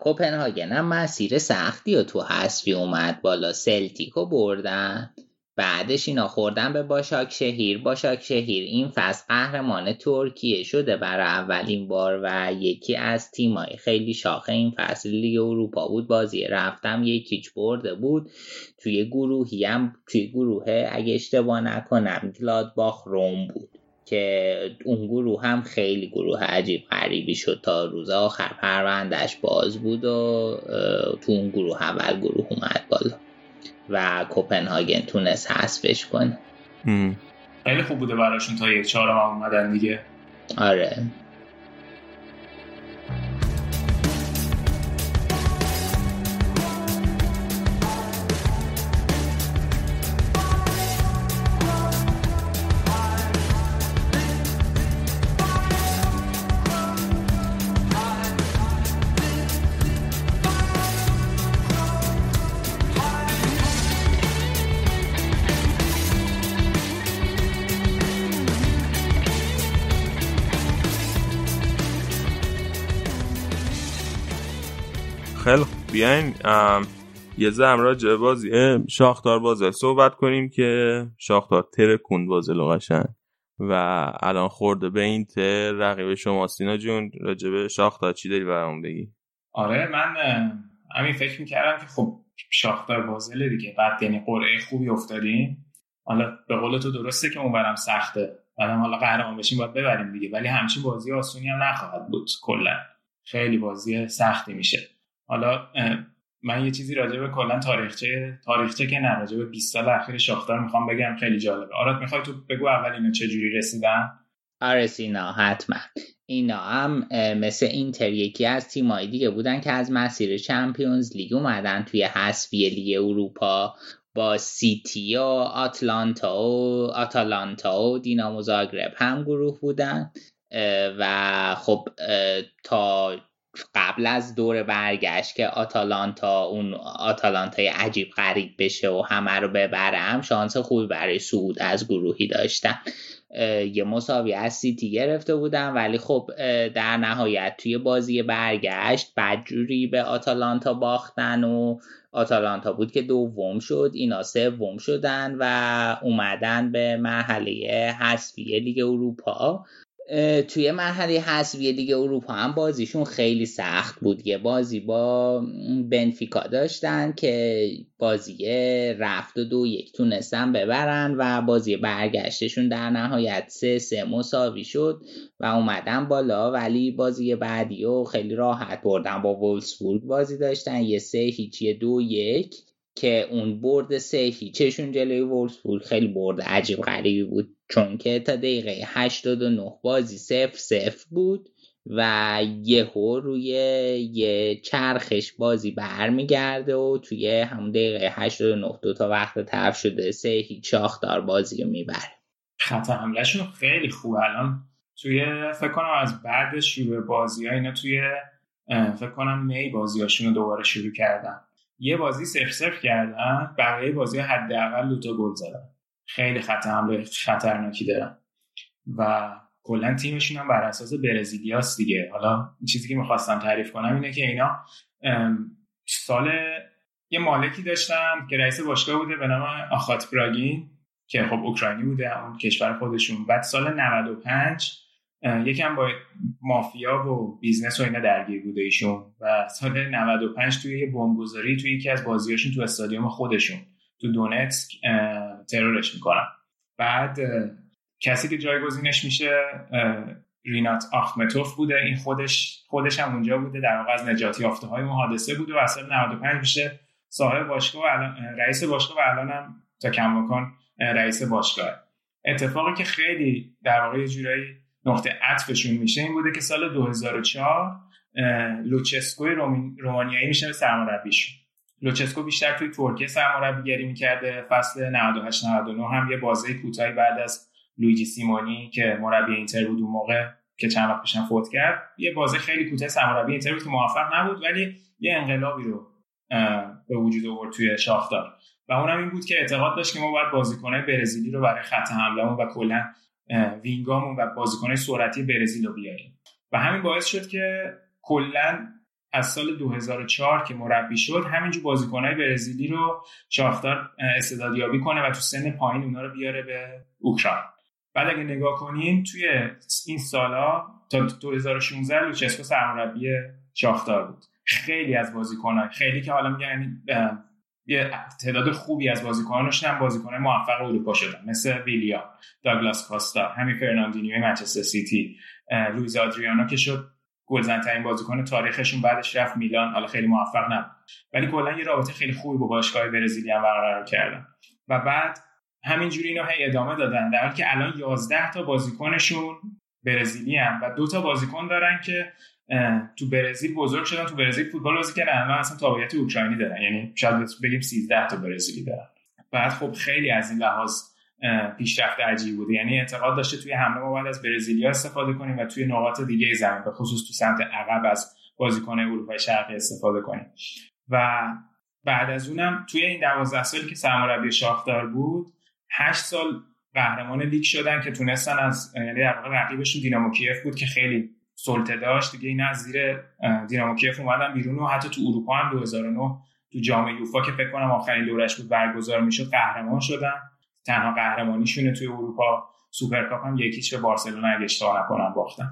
کوپنهاگن هم مسیر سختی و تو حذفی اومد بالا. سلتیکو بردن. بعدش اینا خوردن به باشاک شهیر باشاک شهیر این فصل قهرمان ترکیه شده برای اولین بار و یکی از تیمای خیلی شاخه این فصل لیگ اروپا بود. بازی رفتم یکیچ برده بود. توی گروهی هم توی گروه اگه اشتباه نکنم گلادباخ روم بود که اون گروه هم خیلی گروه عجیب غریبی شد تا روز آخر. پروندهش باز بود و تو اون گروه اول گروه اومد بالا. و کوپنهاگن تونست حذفش کنه. خیلی خوب بوده براشون تا یک چهارم اومدن دیگه. آره. خیلی بیاین یه زم راجع بازی شاختار بازل صحبت کنیم که شاختار ترکون بازل قشنگ. و الان خورده به این تر رقیب شما سینا جون راجع به شاختار چی داری برامون بگی؟ آره من همین فکر می‌کردم که خب شاختار بازل دیگه. بعد یعنی قرعه خوبی افتادیم. حالا به قول تو درسته که اونورم سخته. بعدم حالا قهرمان بشیم باید ببریم دیگه. ولی همچین بازی آسونی هم نخواهد بود کلا. خیلی بازی سختی میشه. حالا من یه چیزی راجع به کلا تاریخچه تاریخچه که نه راجع به 20 سال اخیر شاختار می‌خوام بگم خیلی جالبه. آراد می‌خوای تو بگو اول اینا چه جوری رسیدن؟ آره سینا حتما. اینا هم مثل اینتر یکی از تیمایی دیگه بودن که از مسیر چمپیونز لیگ اومدن توی حذفی لیگ اروپا با سیتی و آتلانتا و آتالانتا و دینامو زاگرب هم گروه بودن و خب تا قبل از دور برگشت که آتالانتا اون آتالانتای عجیب غریب بشه و همه رو ببرم شانس خوبی برای صعود از گروهی داشتن یه مساوی از سیتی گرفته بودن ولی خب در نهایت توی بازی برگشت بدجوری به آتالانتا باختن و آتالانتا بود که دوم شد اینا سوم شدن و اومدن به مرحله حذفی لیگ اروپا. توی مرحله حذفی دیگه اروپا هم بازیشون خیلی سخت بود. یه بازی با بنفیکا داشتن که بازی رفت و دو یک تونستن ببرن و بازی برگشتشون در نهایت سه سه مساوی شد و اومدن بالا. ولی بازی بعدی و خیلی راحت بردن. با وولسبورگ بازی داشتن. یه سه هیچی دو یک که اون برد سه هیچشون جلوی وولسبورگ خیلی برد عجیب غریبی بود. چون که تا دقیقه 89 بازی صفر صفر بود و یهو روی یه چرخش بازی برمیگرده و توی همون دقیقه 89 دو تا وقت طرف شده سه هیچ شاخدار بازی رو می‌بره. خط حملهشون خیلی خوب الان توی فکر کنم از بعد شروع بازی ها اینا توی فکر کنم می بازی رو دوباره شروع کردن. یه بازی سف سف کردن بقیه بازی حداقل دو تا گل زدن. خیلی خط حمله خطرناکی دارن. و کلا تیمشون هم بر اساس برزیلیاس دیگه. حالا چیزی که می‌خواستم تعریف کنم اینه که اینا سال یه مالکی داشتن که رئیس باشگاه بوده به نام آخات براگین که خب اوکراینی بوده اون کشور خودشون. بعد سال 95 یکم با مافیا و business و اینا درگیر بوده ایشون. و سال 95 توی یه بمبگذاری توی یکی از بازیاشون تو استادیوم خودشون تو دونتسک ترورش می‌کنن بعد کسی که جایگزینش میشه رینات آخمتوف بوده. این خودش خودش هم اونجا بوده در واقع از نجاتی یافته های حادثه بوده و سال 95 میشه صاحب باشگاه و الان رئیس باشگاه و الان هم تا کماکان رئیس باشگاه. اتفاقی که خیلی در واقع یه جورایی نقطه عطفشون میشه این بوده که سال 2004 لوچسکو رومانیایی میشه سرمربیشون. لوچسکو بیشتر توی ترکیه سرمربیگری می‌کرده. فصل 98 99 هم یه بازی کوتاهی بعد از لویجی سیمونی که مربی اینتر بود اون موقع که چند وقت پیشم فوت کرد. یه بازی خیلی کوتاه سرمربی اینتر بود که موفق نبود ولی یه انقلابی رو به وجود آورد توی شاختار و اونم این بود که اعتقاد داشت که ما باید بازیکنهای برزیلی رو برای خط حملهمون و کلا wing امون و بازیکنهای سرعتی برزیل رو بیاریم. و همین باعث شد که کلا از سال 2004 که مربی شد همینجور بازیکنهای برزیلی رو شاختار استعدادیابی کنه و تو سن پایین اونا رو بیاره به اوکراین. بعد اگه نگاه کنین توی این سالا تا 2016 لوچسکو سرمربی شاختار بود. خیلی از بازیکنان خیلی که حالا میگن یه تعداد خوبی از بازیکنانش هم بازیکنان موفق اروپا شدن مثل ویلیا داگلاس کاستا همین فرناندینیو منچستر سیتی لویز آدریانو که شد گلزنترین بازیکن تاریخشون بعدش رفت میلان. حالا خیلی موفق نبود. ولی کلا یه رابطه خیلی خوبی با باشگاه برزیلی هم برقرار کردن. و بعد همینجوری اینو هی ادامه دادن. در حالی که الان 11 تا بازیکنشون برزیلی‌ان و دو تا بازیکن دارن که تو برزیل بزرگ شدن تو برزیل فوتبال بازی کردن الان اصلا تابعیت اوکراینی دارن. یعنی شاید بگیم 13 تا برزیلی دارن. بعد خب خیلی از این لحاظ پیشرفت عجیب بوده یعنی اعتقاد داشته توی حمله ما باید از برزیلیا استفاده کنیم و توی نقاط دیگه زمین به خصوص تو سمت عقب از بازیکن اروپای شرقی استفاده کنیم. و بعد از اونم توی این 12 سالی که سرمربی شاختار بود 8 سال قهرمان لیگ شدن که تونستن از یعنی در واقع رقیبشون دینامو کیف بود که خیلی سلطه داشت. دیگه این از زیر دینامو کیف اومدن بیرون و حتی تو اروپا هم 2009 تو جام یوفا که فکر کنم آخرین دورش بود برگزار می‌شد قهرمان شدن. تنها قهرمانیشونه توی اروپا سوپرکاپ هم یکیش به بارسلونا اگه اشتباه نکنم باختن.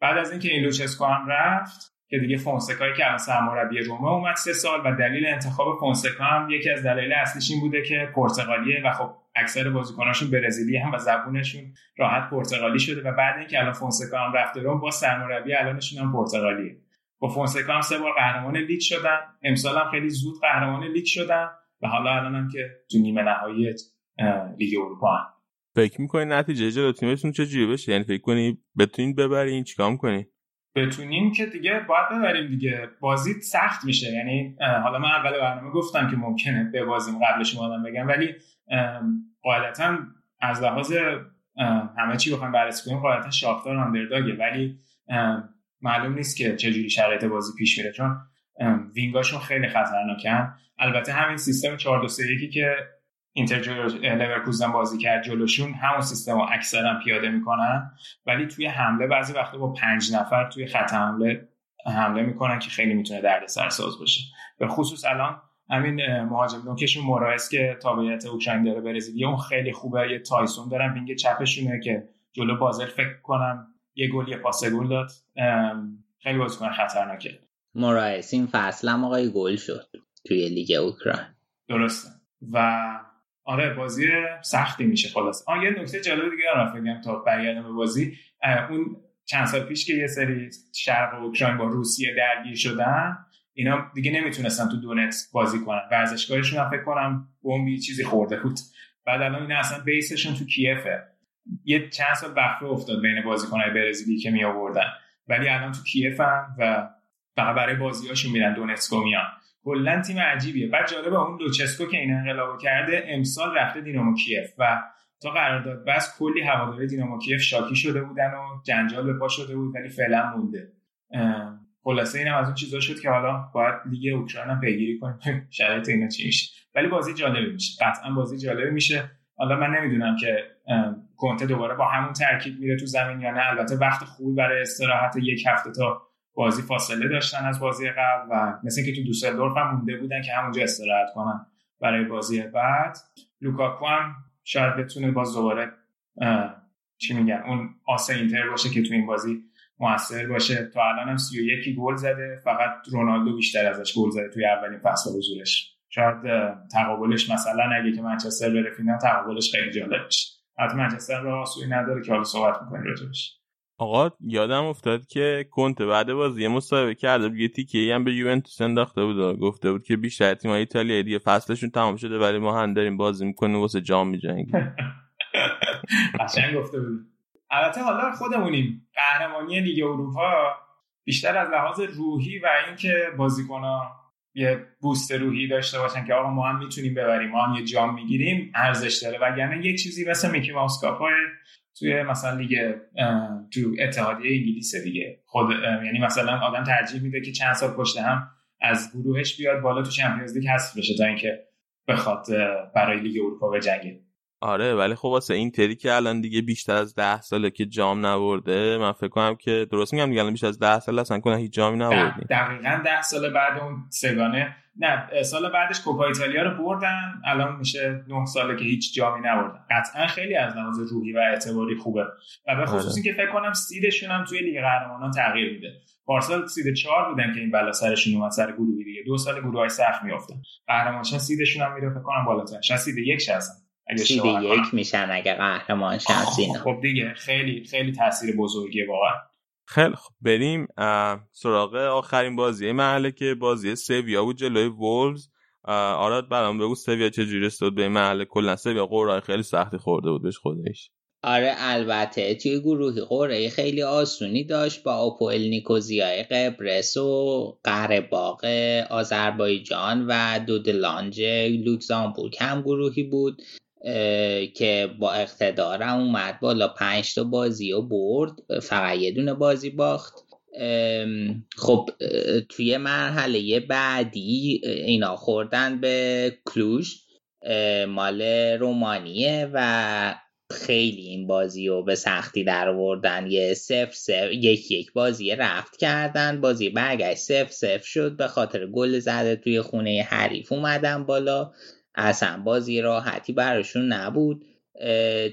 بعد از اینکه این لوچسکو هم رفت که دیگه فونسکایی که الان سرمربی روما اومد سه سال و دلیل انتخاب فونسکا هم یکی از دلایل اصلیش این بوده که پرتغالیه و خب اکثر بازیکناشون برزیلی‌ان و زبونشون راحت پرتغالی شده و بعد اینکه الان فونسکا هم رفته رم باز سرمربی الانشون هم پرتغالیه. با فونسکا هم سه بار قهرمان لیگ شدن امسال هم خیلی زود قهرمان لیگ شدن و حالا الان هم که تو نیمه نهایی لیگ اروپا هم. فکر می‌کنی نتیجه جلو تیمتون چه بشه یعنی فکر کنی بتونین ببرین چیکار کنی بتونیم که دیگه باید ببریم دیگه. بازی سخت میشه. یعنی حالا من اول برنامه گفتم که ممکنه به قبل شما بگم ولی قاعدتا از لحاظ همه چی بخوایم بررسی کنیم قاعدتا شاختار اندرداگه ولی معلوم نیست که چجوری شرایط بازی پیش میره چون wing اشون خیلی خطرناکن. البته همین سیستم 4 2 3 که اینتر لورکوزن بازی کرد جلوشون همون سیستم رو اکثرا پیاده می‌کنن. ولی توی حمله بعضی وقتا با پنج نفر توی خط حمله حمله می‌کنن که خیلی می‌تونه دردسرساز باشه. به خصوص الان همین مهاجم نوکشون مورایس که تابعیت اوکراین داره برزیلی اون خیلی خوبه. یه تایسون دارن wing چپشونه که جلو بازل فکر کنم یه گل یه پاس گل داد. خیلی بازیکن خطرناکه. مورایس این فصل هم آقای گل شد توی لیگ اوکراین. درسته. و آره بازی سختی میشه. خلاص. آن یه نکته جالب دیگه دارم بگم تا برگردم به بازی. اون چند سال پیش که یه سری شرق و اوکراین با روسیه درگیر شدن اینا دیگه نمی‌تونستن تو دونتس بازی کنن. ورزشگاهشون هم فکر کنم بمبی چیزی خورده بود. بعد الان اینا اصلا base شون تو کیفه. یه چند سال وقفه افتاد بین بازیکنهای برزیلی که می آوردن ولی الان تو کیفن و برای بازیاشون میرن دونتسکو میان. کلا تیم عجیبیه. بعد جالب اون لوچسکو که این انقلابو کرده امسال رفته دینامو کیف و تا قرارداد بس کلی هواداره دینامو کیف شاکی شده بودن و جنجال به پا شده بود ولی فعلا مونده. خلاصه اینم از اون چیزا شد که حالا باید لیگ اوکراین هم پیگیری کنیم. [laughs] شرایط اینا چی میشه؟ ولی بازی جالبی میشه. قطعا بازی جالبی میشه. حالا من نمی‌دونم که کنته دوباره با همون ترکیب میره تو زمین یا نه. البته وقت خوبی برای استراحت یک هفته تا بازی فاصله داشتن از بازی قبل و مثل که تو دوسلدورف هم مونده بودن که همونجا استراحت کنن برای بازی بعد. لوکاکو هم شاید بتونه باز دوباره چی میگن اون آسه اینتر باشه که تو این بازی موثر باشه. تا الان هم 31 گل زده فقط رونالدو بیشتر ازش گل زده توی اولین فصل حضورش. شاید تقابلش مثلا اگه که منچستر بره فینال تقابلش خیلی جالب بشه حتی منچستر راه آسونی نداره که حالا صحبت می‌کنیم راجبش. آقا یادم افتاد که کنته بعد بازی یه مصاحبه کرده بود یه هم به یوونتوس انداخته بود گفته بود که بیشتر تیم ایتالیایی دیگه فصلشون تمام شده ولی ما هم داریم بازی می‌کنیم واسه جام میجنگیم. [laughs] قشنگ گفته بود. البته حالا خودمونیم. قهرمانی لیگ اروپا بیشتر از لحاظ روحی و اینکه بازیکن‌ها یه بوست روحی داشته باشن که آقا ما هم می‌تونیم ببریم ما هم یه جام می‌گیریم ارزش داره. وگرنه یه چیزی مثل میکی ماوس توی مثلا لیگ تو اتحادیه انگلیس دیگه. خود یعنی مثلا آدم ترجیح میده که چند سال پشت هم از گروهش بیاد بالا تو چمپیونز لیگ حذف بشه تا اینکه بخواد برای لیگ اروپا بجنگه. آره ولی خب واسه این تری که الان دیگه بیشتر از ده ساله که جام نبرده من فکر کنم که درست میگم دیگه الان بیشتر از ده سال اصلا کنه هیچ جامی نبردیم. دقیقا ده سال بعد اون سگانه. نه سال بعدش کوپا ایتالیا رو بردن الان میشه نه ساله که هیچ جامی نبردن. قطعا خیلی از لحاظ روحی و اعتباری خوبه. و به خصوص که فکر کنم سیدشون هم توی لیگ قهرمانان تغییر میده. پارسال سید چهار بودن که این بلا سرشون اومد سر گروهی دیگه. دو سال گروه های سخت میافتن. قهرمانشن سیدشون هم میره فکر کنم بالاتر. شاید سید یک سید یک میشن اگه قهرمان شن خب دیگه خیلی خیلی تاثیر بزرگیه واقعا. خیلی خب بریم سراغ آخرین بازی محله که بازی سویا بود جلوی وولز. آراد برام بگو سویا چجوری استود به محله؟ کلا سویا قرعه خیلی سختی خورده بود بهش خودش. آره البته توی گروهی؟ قرعه خیلی آسونی داشت با اوپوئل نیکوزیای قبرس و قرهباغ آذربایجان و دودلانج لوکزامبورگ. هم گروهی بود. که با اقتدارم اومد بالا پنج تا بازی و برد. فقط یه دونه بازی باخت. خب توی مرحله بعدی اینا خوردن به کلوش. مال رومانیه و خیلی این بازی رو به سختی در آوردن. یه سف سف یک یک بازی رفت کردن. بازی برگشت سف سف شد. به خاطر گل زده توی خونه حریف اومدن بالا. اصلا بازی راحتی براشون نبود.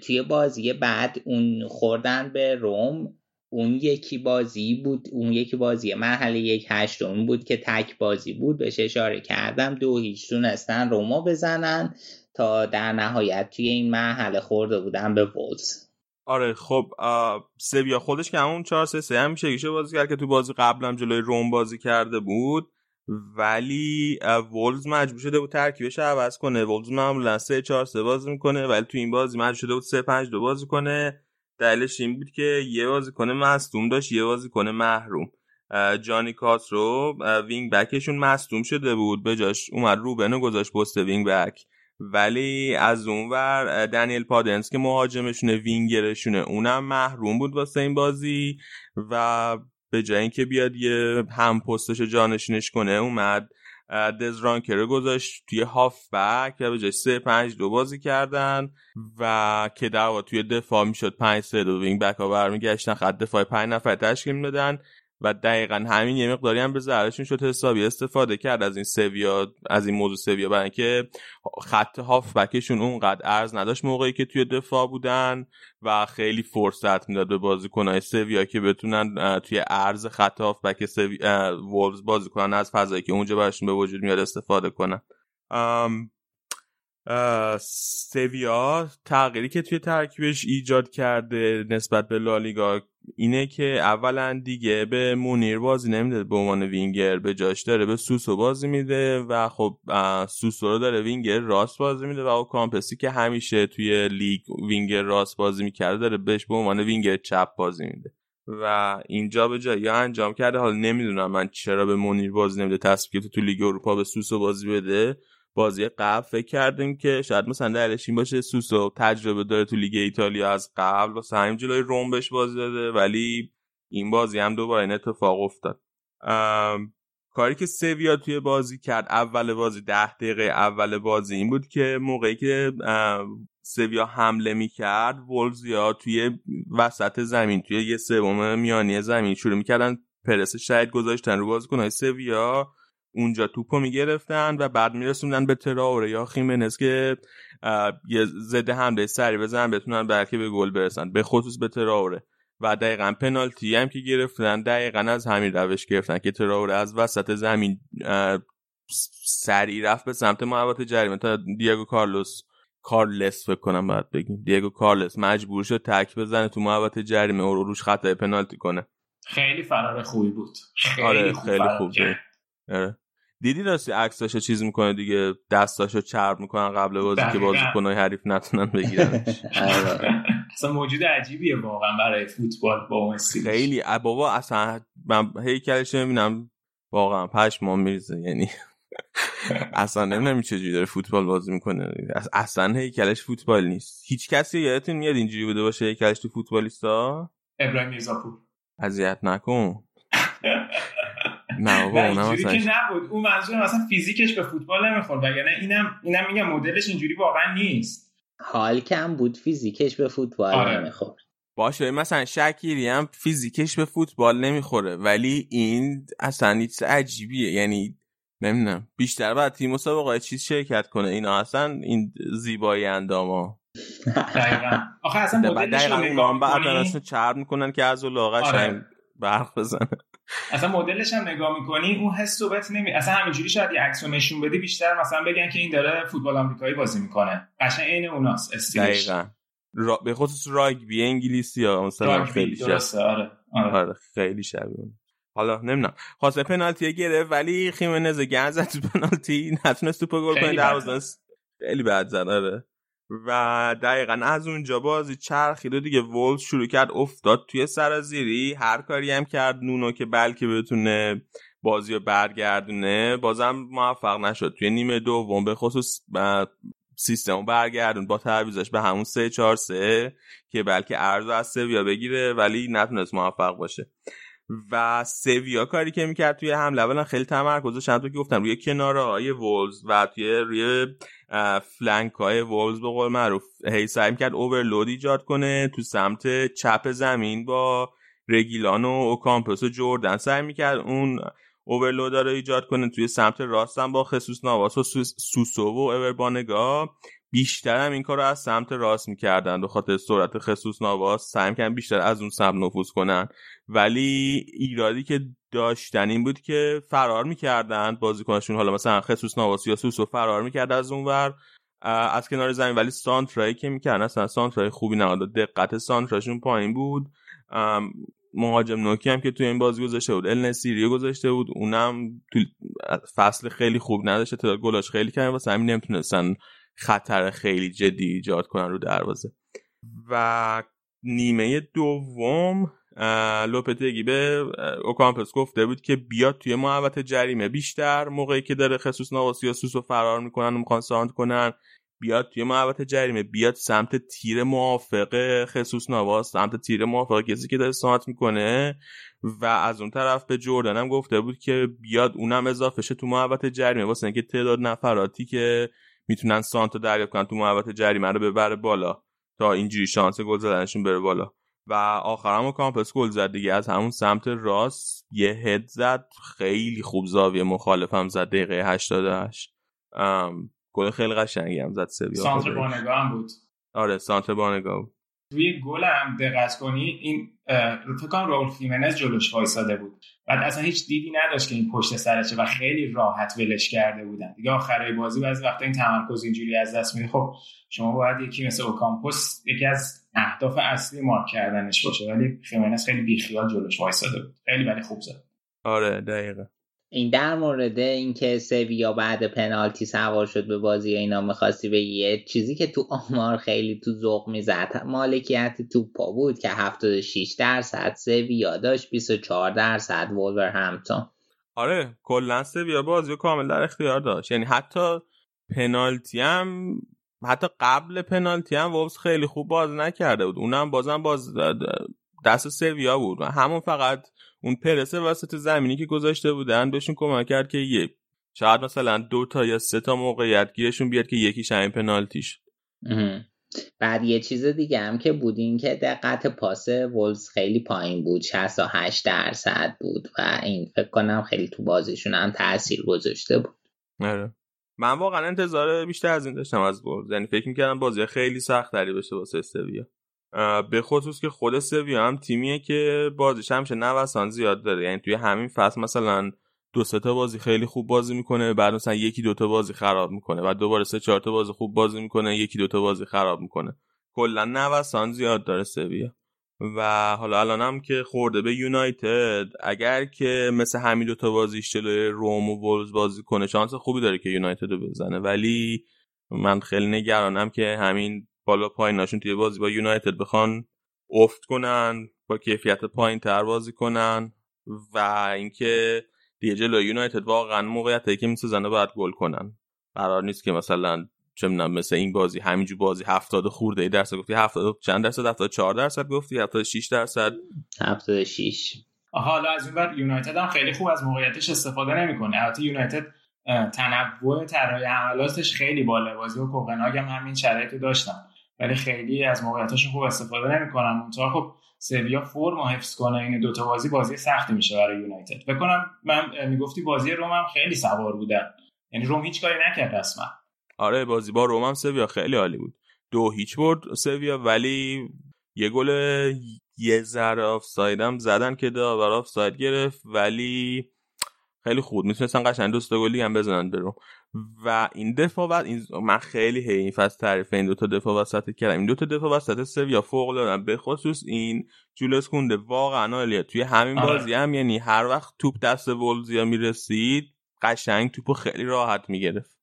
توی بازی بعد اون خوردن به روم اون یکی بازی بود اون یکی بازی مرحله یک هشتم بود که تک بازی بود. بهش اشاره کردم. دو هیچ تونستن روما بزنن تا در نهایت توی این مرحله خورده بودن به وولز. آره خب سویا خودش که همون 4 3 3 هم بازی کرد که تو بازی قبلم جلوی روم بازی کرده بود. ولی وولز مجبور شده بود ترکیبش عوض کنه. وولز معمولا 3 4 3 بازی می‌کنه ولی تو این بازی مجبور شده بود 3 5 2 بازی کنه. دلیلش این بود که یه بازیکن مصدوم داشت یه بازیکن محروم. جانی کاسترو wing back شون مصدوم شده بود. به جاش اومد روبن ویناگره پست wing back. ولی از اونور دنیل پادنس که مهاجمشونه وینگرشونه اونم محروم بود واسه این بازی. و به جای اینکه بیاد یه هم پستش جانشینش کنه اومد دزرانکر رو گذاشت توی هاف بک و به جای سه پنج دو بازی کردن و که در توی دفاع می‌شد پنج سه دو. وینگ بک ها برمیگشتن خط دفاع پنج نفر تشکیل می‌دادن. و دقیقا همین یه مقداری هم به ضررشون شد حسابی. استفاده کرد از این سویا از این موضوع سویا برای اینکه خط هافبکشون اونقدر ارز نداشت موقعی که توی دفاع بودن و خیلی فرصت می‌داد به بازیکنهای سویا که بتونن توی عرض خط هافبک سویا وولز بازی کنن از فضایی که اونجا براشون به وجود میاد استفاده کنن. سویا تغییری که توی ترکیبش ایجاد کرده نسبت به لالیگا اینه که اولا دیگه به مونیر بازی نمیده به عنوان وینگر به جاش داره به سوسو بازی میده و خب سوسو رو داره وینگر راست بازی میده و اوکامپوسی که همیشه توی لیگ وینگر راست بازی می‌کرده داره بهش به عنوان وینگر چپ بازی میده و اینجا به جایی انجام کرده حالا نمی‌دونم من چرا به مونیر بازی نمیده تصمیم تو لیگ اروپا به سوسو بازی بده. بازی قبل فکر کردیم که شاید مثلا دلیلش این باشه سوسو تجربه داره تو لیگ ایتالیا از قبل واسه همین جلوی رم بهش بازی داده ولی این بازی هم دوباره این اتفاق افتاد. کاری که سویا توی بازی کرد اول بازی ده دقیقه اول بازی این بود که موقعی که سویا حمله می‌کرد ولزیا توی وسط زمین توی یه سوم میانی زمین شروع می‌کردن پرس شاید گذاشتن رو بازیکنهای سویا. اونجا توپو می‌گرفتن و بعد میرسوندن به تراوره یا خیمنز که یه زده حمله سری بزنن بتونن بلکه به گل برسن. به خصوص به تراوره. و دقیقا پنالتی هم که گرفتن دقیقا از همین روش گرفتن که تراوره از وسط زمین سریع رفت به سمت محوط جریمه تا دیاگو کارلوس کارلس فکر کنم باید بگیم. دیگو کارلس مجبور شد تک بزنه تو محوطه جریمه او روش خطای پنالتی کنه. خیلی فرار خوبی بود. خیلی آره خوب خیلی خوب بود. آره. دیدی راستی عکساشو چیز می‌کنه دیگه دستاشو چرب می‌کنن قبل بازی که بازیکنای حریف نتونن بگیرن. [laughs] اصلا موجود عجیبیه واقعا برای فوتبال با اون خیلی. بابا اصلا من هیکلش می‌بینم واقعا پشمام میریزه. یعنی [laughs] اصلا نمی‌دونم چجوری داره فوتبال بازی می‌کنه. اصلا هیکلش فوتبال نیست. هیچ کسی یادتون میاد اینجوری بوده باشه هیکلش تو فوتبالیستا؟ ابراهیم میرزاپور. اذیت نکن. نه [laughs] بابا اونم که نبود. اون منظورم اصلا فیزیکش به فوتبال نمی‌خورد وگرنه اینم اینم میگم مدلش اینجوری واقعا نیست. حال کم بود فیزیکش به فوتبال آره. نمی‌خورد. باشه مثلا شکیری هم فیزیکش به فوتبال نمی‌خوره ولی این اصلا هیچ عجیبیه. یعنی نمی‌دونم بیشتر باید تیم مسابقه چیز شرکت کنه. اینا اصلا این زیبایی انداما دقیقا. آخه اصلا مدلش رو نگاه بعد چرب می‌کنن که از لاغش آره. برق بزنه. اصلا مدلش هم نگاه می‌کنی اون حس و نمی اصلا همینجوری شاید یه عکس نشون بدی بیشتر مثلا بگن که این داره فوتبال آمریکایی بازی می‌کنه. قشنگ عین اوناست استیلش. دقیقاً. را... به خصوص راگبی انگلیسی ها مثلا خیلی درسته آره. آره. آره خیلی شبیه حالا نمی‌دونم. خواسته پنالتی گرفت ولی خیمنز زد تو پنالتی. [laughs] نتونست توپو گل کنه. دروازه خیلی بد زد آره. و دقیقا از اونجا بازی چرخید و دیگه وولز شروع کرد افتاد توی سرازیری هر کاری هم کرد نونو که بلکه بتونه بازی رو برگردونه. بازم موفق نشد. توی نیمه دوم به خصوص سیستم برگردون با تعویضش به همون سه چهار سه که بلکه عرض از سویا بگیره ولی نتونست موفق باشه. و سویا کاری که می‌کرد توی حمله اولا خیلی تمرکزش چند که گفتم روی کناره های وولز و توی روی flank های وولز به قول معروف هی سعی می‌کرد overload ایجاد کنه تو سمت چپ زمین با رگیلون و اوکامپوس و جوردن. سعی می‌کرد اون overload رو ایجاد کنه توی سمت راستم با خسوس نواس و سوسو و اوربانگا. بیشتر هم این کار رو از سمت راست می‌کردن به خاطر سرعت خصوص نواس سعی می‌کردن بیشتر از اون سمت نفوذ کنن. ولی ایرادی که داشتن این بود که فرار می‌کردن بازیکنشون حالا مثلا خصوص نواس یا سوسو فرار می‌کرد از اونور از کنار زمین. ولی سانترایی که می‌کردن اصلا سانترای خوبی نبود. دقت سانتراشون پایین بود. مهاجم نوکی هم که توی این بازی گذاشته بود. ال نسیریو گذاشته بود. اونم تو فصل خیلی خوب نداشته. تعداد گلاش خیلی کردن واسه همین نمی‌تونستن خطر خیلی جدی ایجاد کنن رو دروازه. و نیمه دوم لوپتگی به اوکامپس گفته بود که بیاد توی محوطه جریمه. بیشتر موقعی که داره خصوص نواسی یا سوسو فرار می‌کنن و می‌خوان ساند کنن بیاد توی محوطه جریمه بیاد سمت تیر موافق خصوص نواس سمت تیر موافق کسی که داره سانت می‌کنه. و از اون طرف به جردن هم گفته بود که بیاد اونم اضافه شه تو محوطه جریمه واسه اینکه تعداد نفراتی که می‌تونن سانتو دریافت کنن تو محوطه جریمه رو ببره بالا تا اینجوری شانس گل زدنشون بره بالا. و آخرام کامپس گل زد دیگه. از همون سمت راست یه هد زد. خیلی خوب زاویه مخالفم زد دقیقه 88 گل خیلی قشنگی هم زد سویا. سانتر بانگا هم بود. آره سانتر بانگا بود. توی گل هم دقت کنی این فکر کنم راول خیمنز جلوش وایساده بود. بعد اصلا هیچ دیدی نداشت که این پشت سرشه و خیلی راحت ولش کرده بودن. دیگه آخرای بازی بعضی وقتا این تمرکز اینجوری از دست میده. خب شما باید یکی مثل اوکامپوس یکی از اهداف اصلی مارک کردنش باشه ولی خیمنز خیلی بیخیال جلوش وایساده بود. خیلی ولی خوب زد. آره دقیقه این در مورد اینکه سویا بعد پنالتی سوار شد به بازی اینا می‌خواستی به یه چیزی که تو آمار خیلی تو ذوق می‌زد. مالکیت پا بود که 76 درصد سویا داشت 24 درصد وولور همتون آره کلا سویا بازی کامل در اختیار داشت. یعنی حتی پنالتی هم حتی قبل پنالتی هم وولز خیلی خوب باز نکرده بود. اونم بازم باز دست سویا بود. و همون فقط اون پرسه وسط زمینی که گذاشته بودن بهشون کمک کرد که یک شاید مثلا دو تا یا سه تا موقعیت گیرشون بیاد که یکیش همین پنالتیش. بعد یه چیز دیگه هم که بود این که دقت پاس ولز خیلی پایین بود. 68 درصد بود و این فکر کنم خیلی تو بازیشون هم تاثیر گذاشته بود. آره. من واقعا انتظار بیشتر از این داشتم از ولز یعنی فکر می‌کردم بازی خیلی سخت تری بشه واسه استویا به خصوص که خود سویا هم تیمیه که بازیش همشه نوسان زیاد داره. یعنی توی همین فصل مثلا دو سه تا بازی خیلی خوب بازی می‌کنه بعد مثلا یکی دو تا بازی خراب می‌کنه بعد دوباره سه چهار تا بازی خوب بازی می‌کنه یکی دو تا بازی خراب می‌کنه. کلا نوسان زیاد داره سویا. و حالا الانم که خورده به یونایتد اگر که مثل همین دو تا بازیش جلوی روم و ولز بازی کنه شانس خوبی داره که یونایتد رو بزنه. ولی من خیلی نگرانم که همین بالا پاییناشون توی بازی با یونایتد بخوان افت کنن با کیفیت پایین تر بازی کنن و اینکه دیگه جلوی یونایتد واقعا موقعیتی که میسازنه باید گل کنن. قرار نیست که مثلا چه مثل این بازی همینجور بازی 70 خورده ای درصد گفتی 70 چند درصد 74 درصد گفتی 76 درصد. 76 حالا از اون بر یونایتد هم خیلی خوب از موقعیتش استفاده نمی‌کنه. البته یونایتد تنوع طراحی حملاتش خیلی بالا بازی و کوپنهاگ هم همین شرایط داشتن. ولی خیلی از موقعیتاشون خوب استفاده نمی‌کنن. اونطور خب سویا فرم حفظ کنه. این دوتا بازی بازی سختی میشه برای یونایتد. بکنم من می‌گفتی بازی روم هم خیلی سوار بودن یعنی روم هیچ کاری نکرد رسما آره بازی با روم هم سویا خیلی عالی بود. دو هیچ برد سویا ولی یه گل یه ذره آفساید هم زدن که داور آفساید گرفت. ولی خیلی خوب. می‌تونستن قشنگ دوست گلی هم بزنن برو و این دفاع بعد این من خیلی هی این فصل تعریف این دو تا دفاع وسط کردم. این دو تا دفاع وسط سویا فوق العاده. به خصوص این جولس کونده. واقعا عالیه. توی همین آره. بازی هم یعنی هر وقت توپ دست ولزیا می‌رسید قشنگ توپو خیلی راحت می‌گرفت.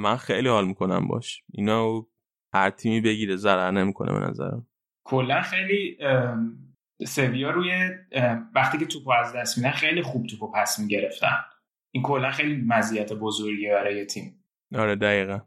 من خیلی حال می‌کنم باش. اینا هر تیمی بگیره ضرر نمی‌کنه به نظرم. کلا خیلی سویا روی وقتی که توپو از دست میدن خیلی خوب توپو پس می‌گرفتن. این کلا خیلی مزیت بزرگی برای تیم. آره دقیقا.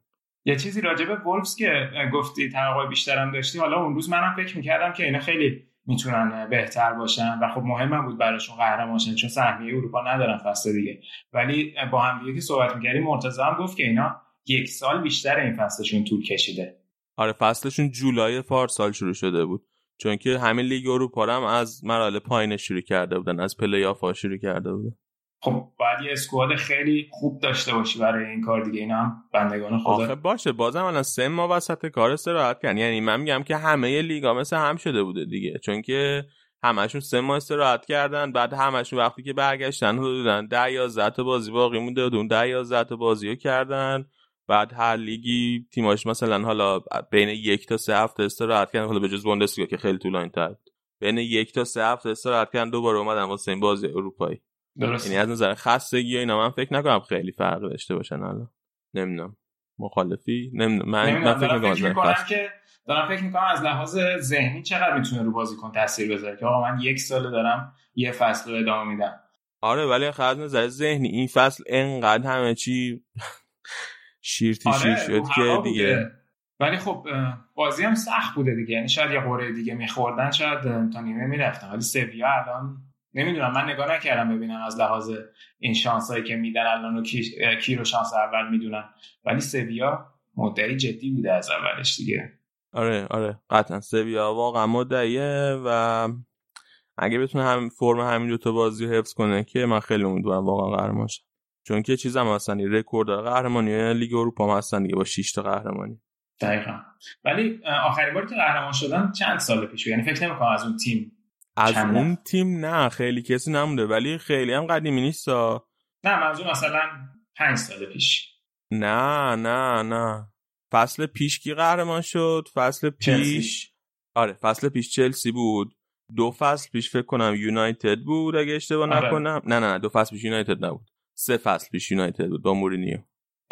یه چیزی راجع به وولفز که گفتی توقع بیشترم داشتی حالا اون روز منم فکر می‌کردم که اینا خیلی می‌تونن بهتر باشن و خب مهم بود براشون قهرمان شدن چون سهمیه اروپا ندارن فصل دیگه. ولی با هم دیگه که صحبت می‌کردیم مرتضی هم گفت که اینا یک سال بیشتر این فصلشون طول کشیده. آره فصلشون جولای پارسال شروع شده بود. چون که همین لیگ اروپا هم از مراحل پایین شروع کرده بودن از پلی آف شروع کرده بودن. خب باید یه squad خیلی خوب داشته باشی برای این کار دیگه. اینا هم بندگان خدا. آخه باشه بازم الان سه ماه وسط کار استراحت کردن. یعنی من میگم که همه لیگا مثل هم شده بوده دیگه. چون که همشون سه ماه استراحت کردن بعد همشون وقتی که برگشتن حدودا ده یا تا بازی باقی مونده اون ده یا تا بازی رو کردن. بعد هر لیگی تیماش مثلا حالا بین یک تا سه هفته استراحت کردن. حالا به جز بوندسلیگا که خیلی طولانی تر بین یک تا سه هفته استراحت کردن دوباره اومدن واسه این بازی اروپایی. درست. یعنی از نظر خستگی اینا من فکر نکنم خیلی فرق داشته باشن الان. نمی‌دونم. مخالفی؟ نمی‌دونم. من, من فکر می‌کنم که دارم فکر می‌کنم از لحاظ ذهنی چقدر می‌تونه رو بازیکن تاثیر بذاره که آقا من یک سال دارم یه فصل رو ادامه میدم. آره ولی از نظر ذهنی این فصل انقدر همه چی [laughs] شیرتی آره، شیر شد که دیگه. ولی خب بازی هم سخت بوده دیگه. یعنی شاید یه قوره دیگه میخوردن شاید تا نیمه می‌رفتن. ولی سویا الان نمی‌دونم من نگاه نکردم ببینم از لحاظ این شانس هایی که میدن الان کی, کی رو شانس اول می‌دونن. ولی سویا مدعی جدی بوده از اولش دیگه. آره آره. قطعا سویا واقعا مدعیه و اگه بتونه هم فرم همین دو تا بازی رو حفظ کنه که من خیلی امیدوارم واقعا قهرمان شه. چون که چیزم هستن رکورد قهرمانی لیگ اروپا هم هستن دیگه با 6 تا قهرمانی. دقیقا. ولی آخرین باری که قهرمان شدن چند سال پیش یعنی فکر نمی‌کنم از اون تیم از اون تیم نه خیلی کسی نمونده ولی خیلی هم قدیمی نیست نه منظور مثلا پنج سال پیش. نه نه نه. فصل پیش کی قهرمان شد؟ فصل پیش؟ چلسی. آره فصل پیش چلسی بود. دو فصل پیش فکر کنم یونایتد بود اگه اشتباه آره. نکنم. نه نه دو فصل پیش یونایتد نبود. سه فصل پیش یونایتد بود با مورینیو.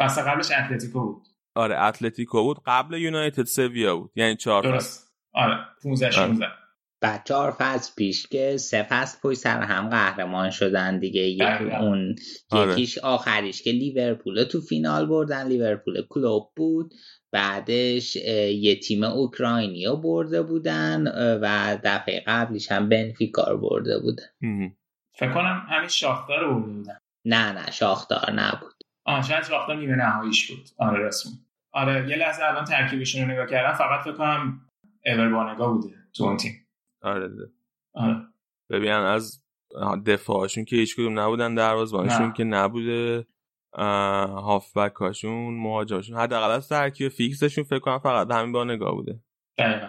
فصل قبلش اتلتیکو بود. آره اتلتیکو بود. قبل یونایتد سویا بود. یعنی چهار درست. آره 15 16 چهار فصل پیش که سه فصل پشت سر هم قهرمان شدن دیگه. اون آره. یکیش آخریش که لیورپول تو فینال بردن. لیورپول کلوب بود. بعدش یه تیم اوکراینیا برده بودن و دفعه قبلیش هم بنفیکا برده بودن. فکر کنم همین شاختار رو برده بودن. نه نه شاختار نبود. آه شاید شاختار نیمه نهاییش بود. آره رسمی آره یه لحظه الان ترکیبشون رو نگاه کردم. فقط فکر کنم اوربانگا بوده تو اون تیم. آره آره. ببین از دفاعشون که هیچ کدوم نبودن دروازه‌بانشون که نبوده هافبک هاشون مهاجمشون حداقل از ترکیب فیکسشون فکر کنم فقط همین با نگاه بوده. دقیقا.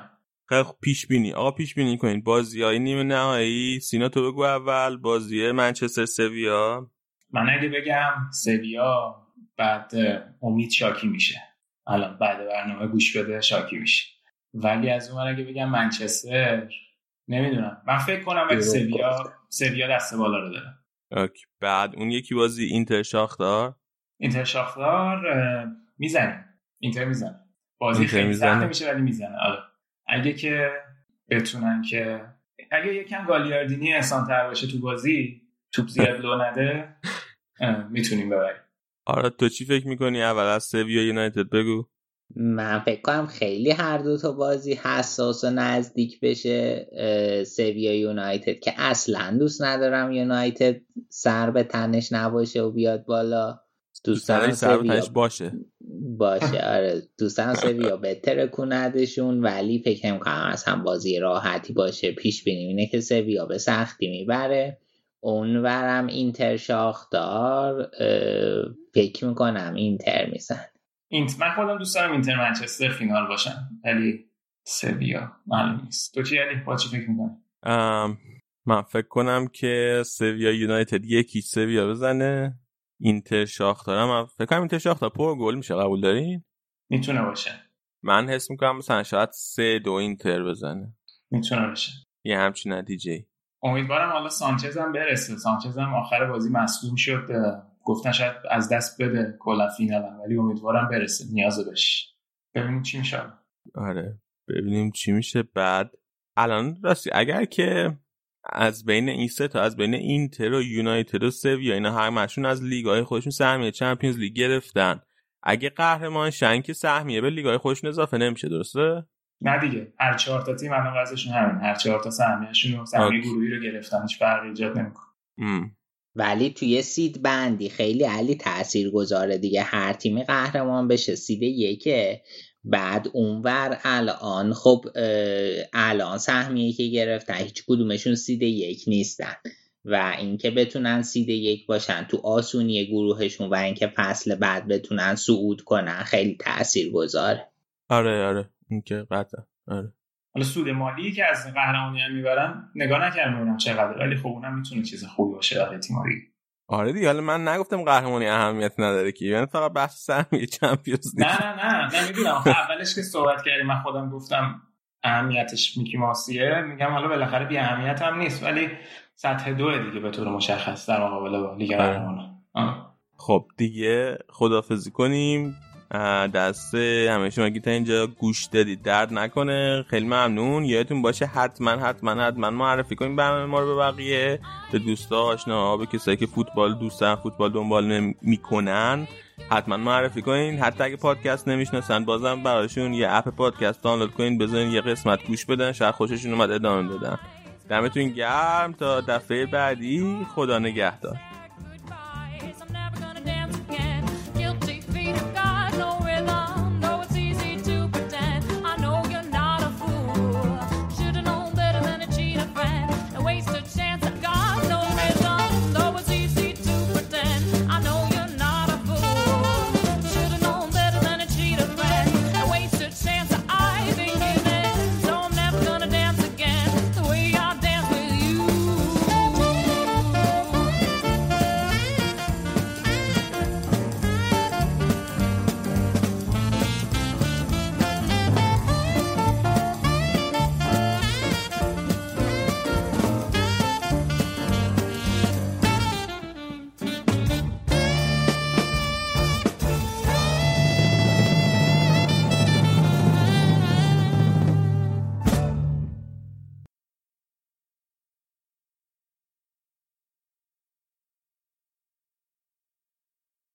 خیلی خوب. پیش بینی. آقا پیش بینی کنین. بازی های نیمه نهایی. سینا تو بگو اول. بازی منچستر سویا. من اگه بگم سویا بعد امید شاکی میشه. الان بعد برنامه گوش بده شاکی میشه. ولی از اون اگه بگم منچستر نمی‌دونم. من فکر کنم اگه سویا سویا دست بالا رو داره. okay. بعد اون یکی بازی اینتر شاختار؟ اینتر شاختار می‌زنه. اینتر می‌زنه. بازی خیلی سخت میشه ولی می‌زنه. آره. اگه که بتونن که اگه یکم گالیاردینی انسان تر باشه تو بازی توپ زیاد لو نده می‌تونیم ببریم. آره تو چی فکر می‌کنی؟ اول از سویا یونایتد بگو. من فکر کنم خیلی هر دو تا بازی حساس و نزدیک بشه سویا یونایتد که اصلا دوست ندارم یونایتد سر به تنش نباشه و بیاد بالا. دوست دارم سر به تنش باشه. باشه آره. دوست دارم سویا بهتر کندشون ولی فکر نمی‌کنم هم بازی راحتی باشه. پیش بینیم اینه که سویا به سختی می‌بره. اونورم اینتر شاخدار فکر می‌کنم اینتر میزن اینت من خودم دوست دارم اینتر منچستر فینال باشن ولی سویا معلوم نیست. تو چی علی با چی فکر می‌کنی؟ من فکر کنم که سویا یونایتد یکی سویا بزنه. اینتر شاختار من فکر کنم اینتر شاختار پر گل میشه قبول دارین؟ می‌تونه باشه. من حس می‌کنم مثلا شاید سه دو اینتر بزنه. می‌تونه باشه. یه همچین نتیجه امیدوارم حالا سانچز هم برسه. سانچز هم آخر بازی مصدوم شد گفتن شاید از دست بده کلا فینال ولی امیدوارم برسه نیاز بهش. ببینیم چی میشه. آره ببینیم چی میشه. بعد الان راستی اگر که از بین این سه تا از بین اینتر و یونایتد و سویا اینا همشون از لیگای خودشون سهمیه چمپیونز لیگ گرفتن. اگه قهرمان شن که سهمیه به لیگای خودشون اضافه نمیشه درسته؟ نه دیگه. هر چهار تا تیم الان وضعشون همین هر چهار تا سهمیه‌شون سهمیه گروهی رو گرفتن هیچ فرقی ایجاد نمی‌کنه. ولی توی سید بندی خیلی علی تأثیر گذاره دیگه. هر تیمی قهرمان بشه سید یکه. بعد اونور الان خب الان سهمیه که گرفتن هیچ کدومشون سید یک نیستن. و اینکه بتونن سید یک باشن تو آسونی گروهشون و اینکه فصل بعد بتونن صعود کنن خیلی تأثیر گذاره آره آره. اینکه قطعا آره. حالا سود مالی که از قهرمانی هم می‌برن نگاه نکردم ببینم چقدر ولی خب اونم می‌تونه چیز خوبی باشه برای تیماری آره دیگه حالا من نگفتم قهرمانی اهمیت نداره که. یعنی فقط بحث سهمیه چمپیونز نه نه نه نمی‌دونم اولش که صحبت کردیم من خودم گفتم اهمیتش میکی ماسیه. میگم حالا بالاخره بی اهمیت هم نیست ولی سطح دو دیگه به طور مشخص در مقابل با لیگ آره. قهرمانان. خب دیگه خدافزی کنیم. دست همه شما تا اینجا گوش دادید. درد نکنه. خیلی ممنون. یادتون باشه حتما حتما حتما معرفی کنیم برنامه ما رو به بقیه. به دوستا آشنا به کسایی که فوتبال دوستن فوتبال دنبال می‌کنن حتما معرفی کنین. حتی اگه پادکست نمی‌شناسن بازم براشون یه اپ پادکست دانلود کنین. بذارین یه قسمت گوش بدن. شاید خوششون اومد ادامه بدن. دمتون گرم. تا دفعه بعدی. خدا نگهدار.